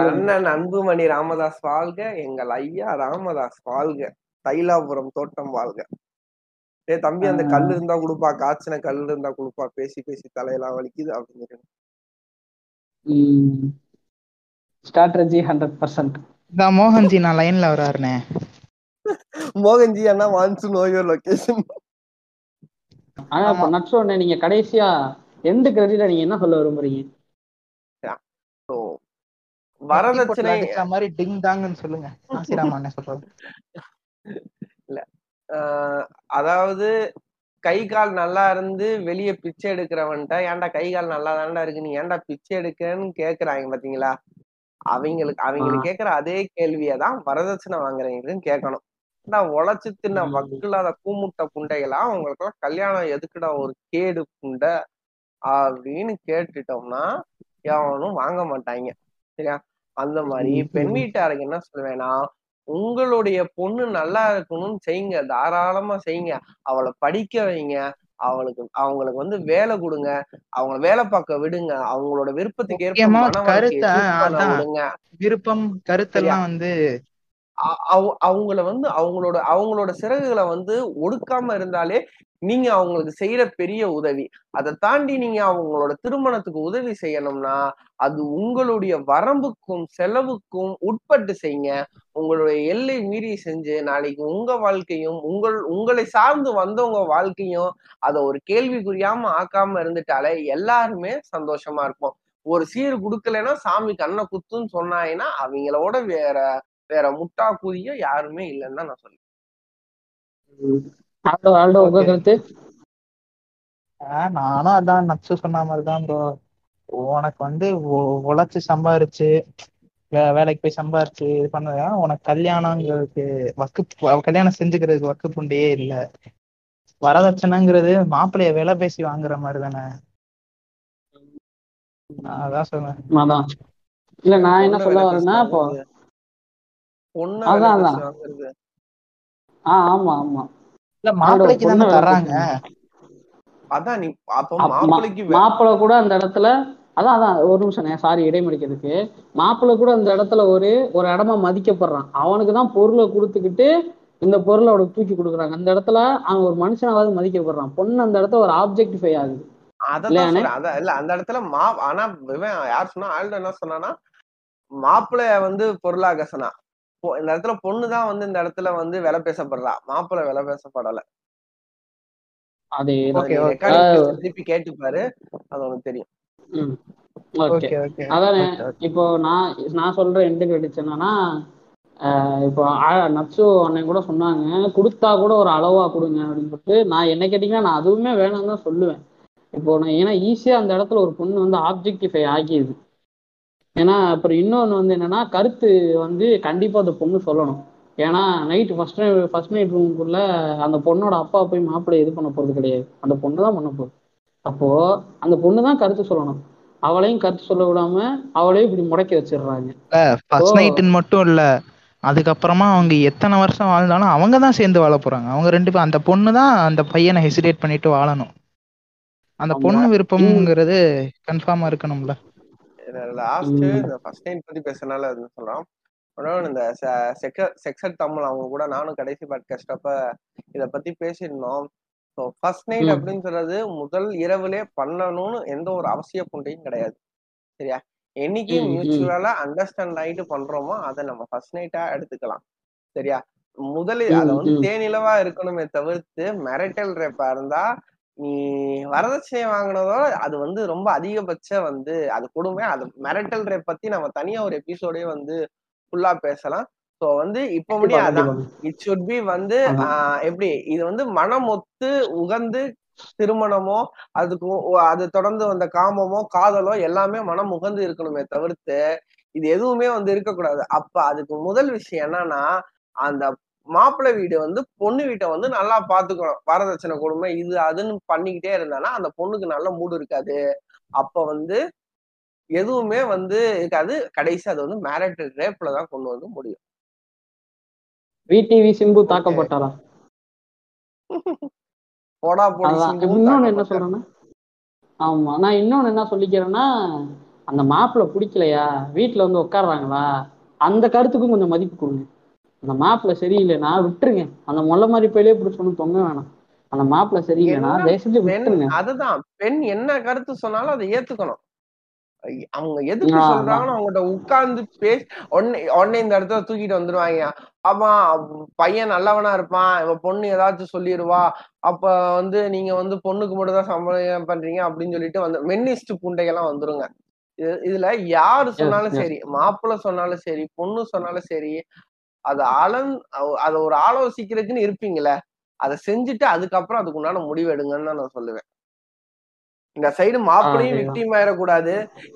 அண்ணன் அன்புமணி ராமதாஸ் வாழ்க எங்கள் ஐயா ராமதாஸ் வாழ்க தைலாபுரம் தோட்டம் வாழ்க. ஏ தம்பி அந்த. கல் இருந்தா கொடுப்பா காய்ச்சின கல் இருந்தா கொடுப்பா பேசி பேசி தலையெல்லாம் வலிக்குது அப்படின்னு ஸ்ட்ராட்டஜி ஹண்ட்ரட் பர்சன்ட் இதான் மோகன்ஜி நான் லைன்ல வராருனே. மோகன்ஜி அண்ணா நோ யுவர் லொகேஷன் ஆனா ஒண்ணு நீங்க கடைசியா எந்த கிரெடிட்ல நீங்க என்ன சொல்ல விரும்புறீங்க? வரதட்சணை அடிச்ச மாதிரி டிங் தாங்கன்னு சொல்லுங்க. ஆசிராமா என்ன சொல்றது. ஆஹ் அதாவது கை கால் நல்லா இருந்து வெளியே பிச்சை எடுக்கிறவன்ட்ட ஏன்டா கை கால் நல்லா தான்டா இருக்கு? நீ ஏன்டா பிச்சை எடுக்கன்னு கேக்குறாங்க பாத்தீங்களா? அவங்களுக்கு அவங்களுக்கு கேக்குற அதே கேள்வியதான் வரதட்சணை வாங்குறவங்களுக்கும் கேட்கணும். நான் உழைச்சு தின்ன. வக்கில்லாத கூமுட்டை புண்டைகளா? அவங்களுக்கு எல்லாம் கல்யாணம் எதுக்குடா ஒரு கேடு புண்டை? அப்படின்னு கேட்டுட்டோம்னா எவனும் வாங்க மாட்டாங்க. சரியா? அந்த மாதிரி. பெண் வீட்டாருக்கு என்ன சொல்லுவேன்னா உங்களுடைய பொண்ணு நல்லா இருக்கணும்னு செய்யுங்க தாராளமா செய்யுங்க. அவளை படிக்க வைங்க அவளுக்கு அவங்களுக்கு வந்து வேலை கொடுங்க அவங்க வேலை பார்க்க விடுங்க அவங்களோட விருப்பத்துக்கு ஏற்ப. விடுங்க. விருப்பம் கருத்தெல்லாம் வந்து அவங்கள வந்து அவங்களோட அவங்களோட சிறகுகளை வந்து ஒடுக்காம இருந்தாலே நீங்க அவங்களுக்கு செய்யற பெரிய உதவி. அதை தாண்டி நீங்க அவங்களோட திருமணத்துக்கு உதவி செய்யணும்னா அது உங்களுடைய வரம்புக்கும் செலவுக்கும் உட்பட்டு செய்யுங்க. உங்களுடைய எல்லை மீறி செஞ்சு நாளைக்கு உங்க வாழ்க்கையும் உங்கள் உங்களை சார்ந்து வந்தவங்க வாழ்க்கையும் அதை ஒரு கேள்விக்குறியாம ஆக்காம இருந்துட்டாலே எல்லாருமே சந்தோஷமா இருப்போம். ஒரு சீர் கொடுக்கலன்னா சாமி கண்ணை குத்துன்னு சொன்னாங்கன்னா அவங்களோட வேற வேற முட்டா கூதிய யாருமே இல்லைன்னு தான் நான் சொல்லுவேன். ஆல்டோ ஆல்டோ உங்க. கருத்து? ஆஹ் நானும் அதான் நச்சு சொன்ன மாதிரிதான் ப்ரோ உனக்கு வந்து உழைச்சு சம்பாரிச்சு வே- வேலைக்கு போய் சம்பாரிச்சு இது பண்ணதா. உனக்கு கல்யாணங்கிறதுக்கு வக்கு கல்யாணம் செஞ்சுக்கிறதுக்கு வக்கு புண்டையே இல்ல. வரதட்சணைங்கிறது மாப்பிள்ளைய விலை பேசி வாங்குற மாதிரி தானே அதான் சொன்னேன். அதான். இல்ல நான் என்ன சொல்ல வரேன்னா இப்போ அதான், அதான். பேசி வாங்குறது. ஆ ஆமா ஆமா. இல்ல மாப்பிள்ளைக்கு தானே தர்றாங்க. அதான் நீ அப்ப அப்ப மா- மாப்பிள்ளைக்கு வே- மாப்பிள்ளை கூட அந்த இடத்துல அதான் அதான் ஒரு நிமிஷம் சாரி இடைமறிக்கிறதுக்கு மாப்பிள்ளை கூட அந்த இடத்துல ஒரு ஒரு இடமா மதிக்கப்படுறான். அவனுக்கு தான் பொருளை கொடுத்துக்கிட்டு இந்த பொருளை அவனுக்கு தூக்கி கொடுக்குறாங்க. அந்த இடத்துல அவன் ஒரு மனுஷனாவது மதிக்கப்படுறான். பொண்ணு அந்த இடத்துல ஒரு ஆப்ஜெக்டிஃபை ஆகுது. அதான் இல்ல அந்த இடத்துல மா ஆனா இவன் யார் சொன்னா ஆல்டோ என்ன சொன்னானா மாப்பிள்ளைய வந்து பொருளாக சொன்னா. இந்த இடத்துல பொண்ணுதான் வந்து இந்த இடத்துல வந்து விலை பேசப்படுறா. மாப்பிள்ளை விலை பேசப்படல. திருப்பி கேட்டு பாரு அது உனக்கு தெரியும். அதானே இப்போ நான் நான் சொல்ற எந்த கிரெடிட்ஸ் என்னன்னா ஆஹ் இப்போ நட்சு அண்ணன் கூட சொன்னாங்க கொடுத்தா கூட ஒரு அளவா கொடுங்க அப்படின்னு சொல்லிட்டு நான் என்ன கேட்டீங்கன்னா நான் அதுவுமே வேணாம்னு தான் சொல்லுவேன். இப்போ நான் ஏன்னா ஈஸியா அந்த இடத்துல ஒரு பொண்ணு வந்து ஆப்ஜெக்டிஃபை ஆக்கிடுது ஏன்னா அப்புறம் இன்னொன்று வந்து என்னன்னா கருத்து வந்து கண்டிப்பா அந்த பொண்ணு சொல்லணும். ஏன்னா நைட்டு ஃபர்ஸ்ட் ஃபர்ஸ்ட் நைட் ரூமுக்குள்ள அந்த பொண்ணோட அப்பா போய் மாப்பிள்ளை இது பண்ண போறது கிடையாது. அந்த பொண்ணு தான் பண்ண போகுது. அப்போ அந்த பொண்ணு தான் கருத்து சொல்லணும். அவளையும் கருத்து சொல்ல விடாம அவளையும் இப்படி முடக்கி வச்சிடுறாங்க. ஃபர்ஸ்ட். நைட்டுன்னு மட்டும் இல்ல. அதுக்கப்புறமா அவங்க எத்தனை வருஷம் வாழ்ந்தாலும் அவங்க தான் சேர்ந்து வாழ போறாங்க. அவங்க ரெண்டு பேரும் அந்த பொண்ணு தான் அந்த பையனை ஹெசிடேட் பண்ணிட்டு வாழணும். அந்த. பொண்ணு விருப்பம்ங்கிறது கன்ஃபார்மா இருக்கணும்ல. லாஸ்ட். இந்த ஃபர்ஸ்ட் நைட் பத்தி பேசுறதுனால அது சொல்றான் அப்புறம் இந்த செக்ஸட் தமிழ் அவங்க கூட நானும் கடைசி பாட்காஸ்ட் அப்ப இத பத்தி பேசியிருந்தோம் ஸோ ஃபர்ஸ்ட் நைட். அப்படின்னு சொல்றது முதல் இரவுலே பண்ணணும்னு எந்த ஒரு அவசிய புண்டையும் கிடையாது சரியா என்னைக்கு. மியூச்சுவலா அண்டர்ஸ்டாண்ட் ஆயிட்டு பண்றோமோ அதை நம்ம ஃபர்ஸ்ட் நைட்டா எடுத்துக்கலாம் சரியா முதலில் அதை வந்து. தேனிலவா இருக்கணுமே தவிர்த்து மெரட்டல் ரேப்பா இருந்தா நீ வரதட்சணை வாங்கினதோட அது வந்து ரொம்ப அதிகபட்ச வந்து அது கொடுமை. அது மிரட்டல் ரேப் பத்தி நம்ம தனியா ஒரு எபிசோடே வந்து ஃபுல்லா பேசலாம். ஸோ வந்து இப்போ முடிய கண்டிப்பா, அதான். இட் சுட் பி வந்து எப்படி? இது வந்து மனம் ஒத்து உகந்து திருமணமோ அதுக்கு அது தொடர்ந்து வந்த காமமோ காதலோ எல்லாமே மனம் உகந்து இருக்கணுமே தவிர்த்து இது எதுவுமே வந்து இருக்கக்கூடாது. அப்ப அதுக்கு முதல் விஷயம் என்னன்னா அந்த மாப்பிள்ளை வீடு வந்து பொண்ணு வீட்டை வந்து நல்லா பாத்துக்கணும். வரதட்சணை கொடுமை இது அதுன்னு பண்ணிக்கிட்டே இருந்தானா அந்த பொண்ணுக்கு நல்ல மூடு இருக்காது. அப்ப வந்து எதுவுமே வந்து இருக்காது. கடைசி அது வந்து மேரிட்டல் ரேப்ல தான் கொண்டு வந்து முடியும். விடிவி சிம்பு தாக்கப்பட்டாரா? *laughs* போடா போடி இன்னொன்னு என்ன. சொல்றேன்னா ஆமா நான் இன்னொன்னு என்ன சொல்லிக்கிறேன்னா அந்த மாப்பிள்ளை பிடிக்கலையா? வீட்டுல வந்து உட்காடுறாங்களா அந்த கருத்துக்கும் கொஞ்சம் மதிப்பு கொடுங்க. அந்த மாப்பிள்ளை சரியில்லைன்னா விட்டுருங்க. அந்த முல்லை மாதிரி போயிலே பிடிச்சொன்னு தொங்க வேணாம். அந்த மாப்பிள்ளை சரியில்லைன்னா என்ன தயவு செஞ்சு பெண் விட்டுருங்க. அதுதான். பெண் என்ன கருத்து சொன்னாலும் அதை ஏத்துக்கணும். அவங்க எதுக்கு சொல்றாங்கன்னு அவங்ககிட்ட உட்கார்ந்து பேசி உடனே உடனே இந்த இடத்துல தூக்கிட்டு வந்துருவாங்க ஆமா அவ- பையன் நல்லவனா இருப்பான். இவன் பொண்ணு ஏதாச்சும் சொல்லிடுவா அப்ப வந்து நீங்க வந்து பொண்ணுக்கு மட்டும் தான் சம்பளம் பண்றீங்க அப்படின்னு சொல்லிட்டு வந்து மென்னிஸ்ட் புண்டைகள்லாம் வந்துருங்க. இது- இதுல யாரு சொன்னாலும். சரி மாப்பிள்ளை சொன்னாலும் சரி பொண்ணு சொன்னாலும் சரி அது ஆளன் அதை ஒரு ஆலோசிக்கிறதுக்குன்னு இருப்பீங்களே அதை செஞ்சுட்டு அதுக்கப்புறம் அதுக்கு உண்டான முடிவு எடுங்கன்னு தான் நான் சொல்லுவேன். இந்த சைடு மாப்பிளையும். விக்டிம் ஆயிடக்கூடாது.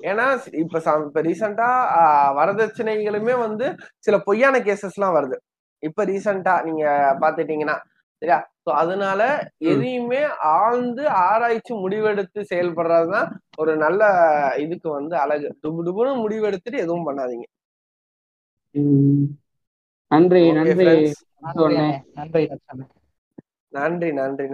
ஏன்னா இப்ப இப்ப ரீசெண்டா வரதட்சணைகளுமே வந்து சில பொய்யான கேசஸ் எல்லாம் வருது. இப்ப ரீசெண்டா நீங்க பாத்துட்டீங்கன்னா சரியா? சோ அதனால எதையுமே ஆழ்ந்து ஆராய்ச்சி முடிவெடுத்து செயல்படுறதுதான் ஒரு நல்ல இதுக்கு வந்து அழகு. டுபு டுபுன்னு முடிவெடுத்துட்டு எதுவும் பண்ணாதீங்க. நன்றி நன்றி நன்றி. நன்றி நன்றி.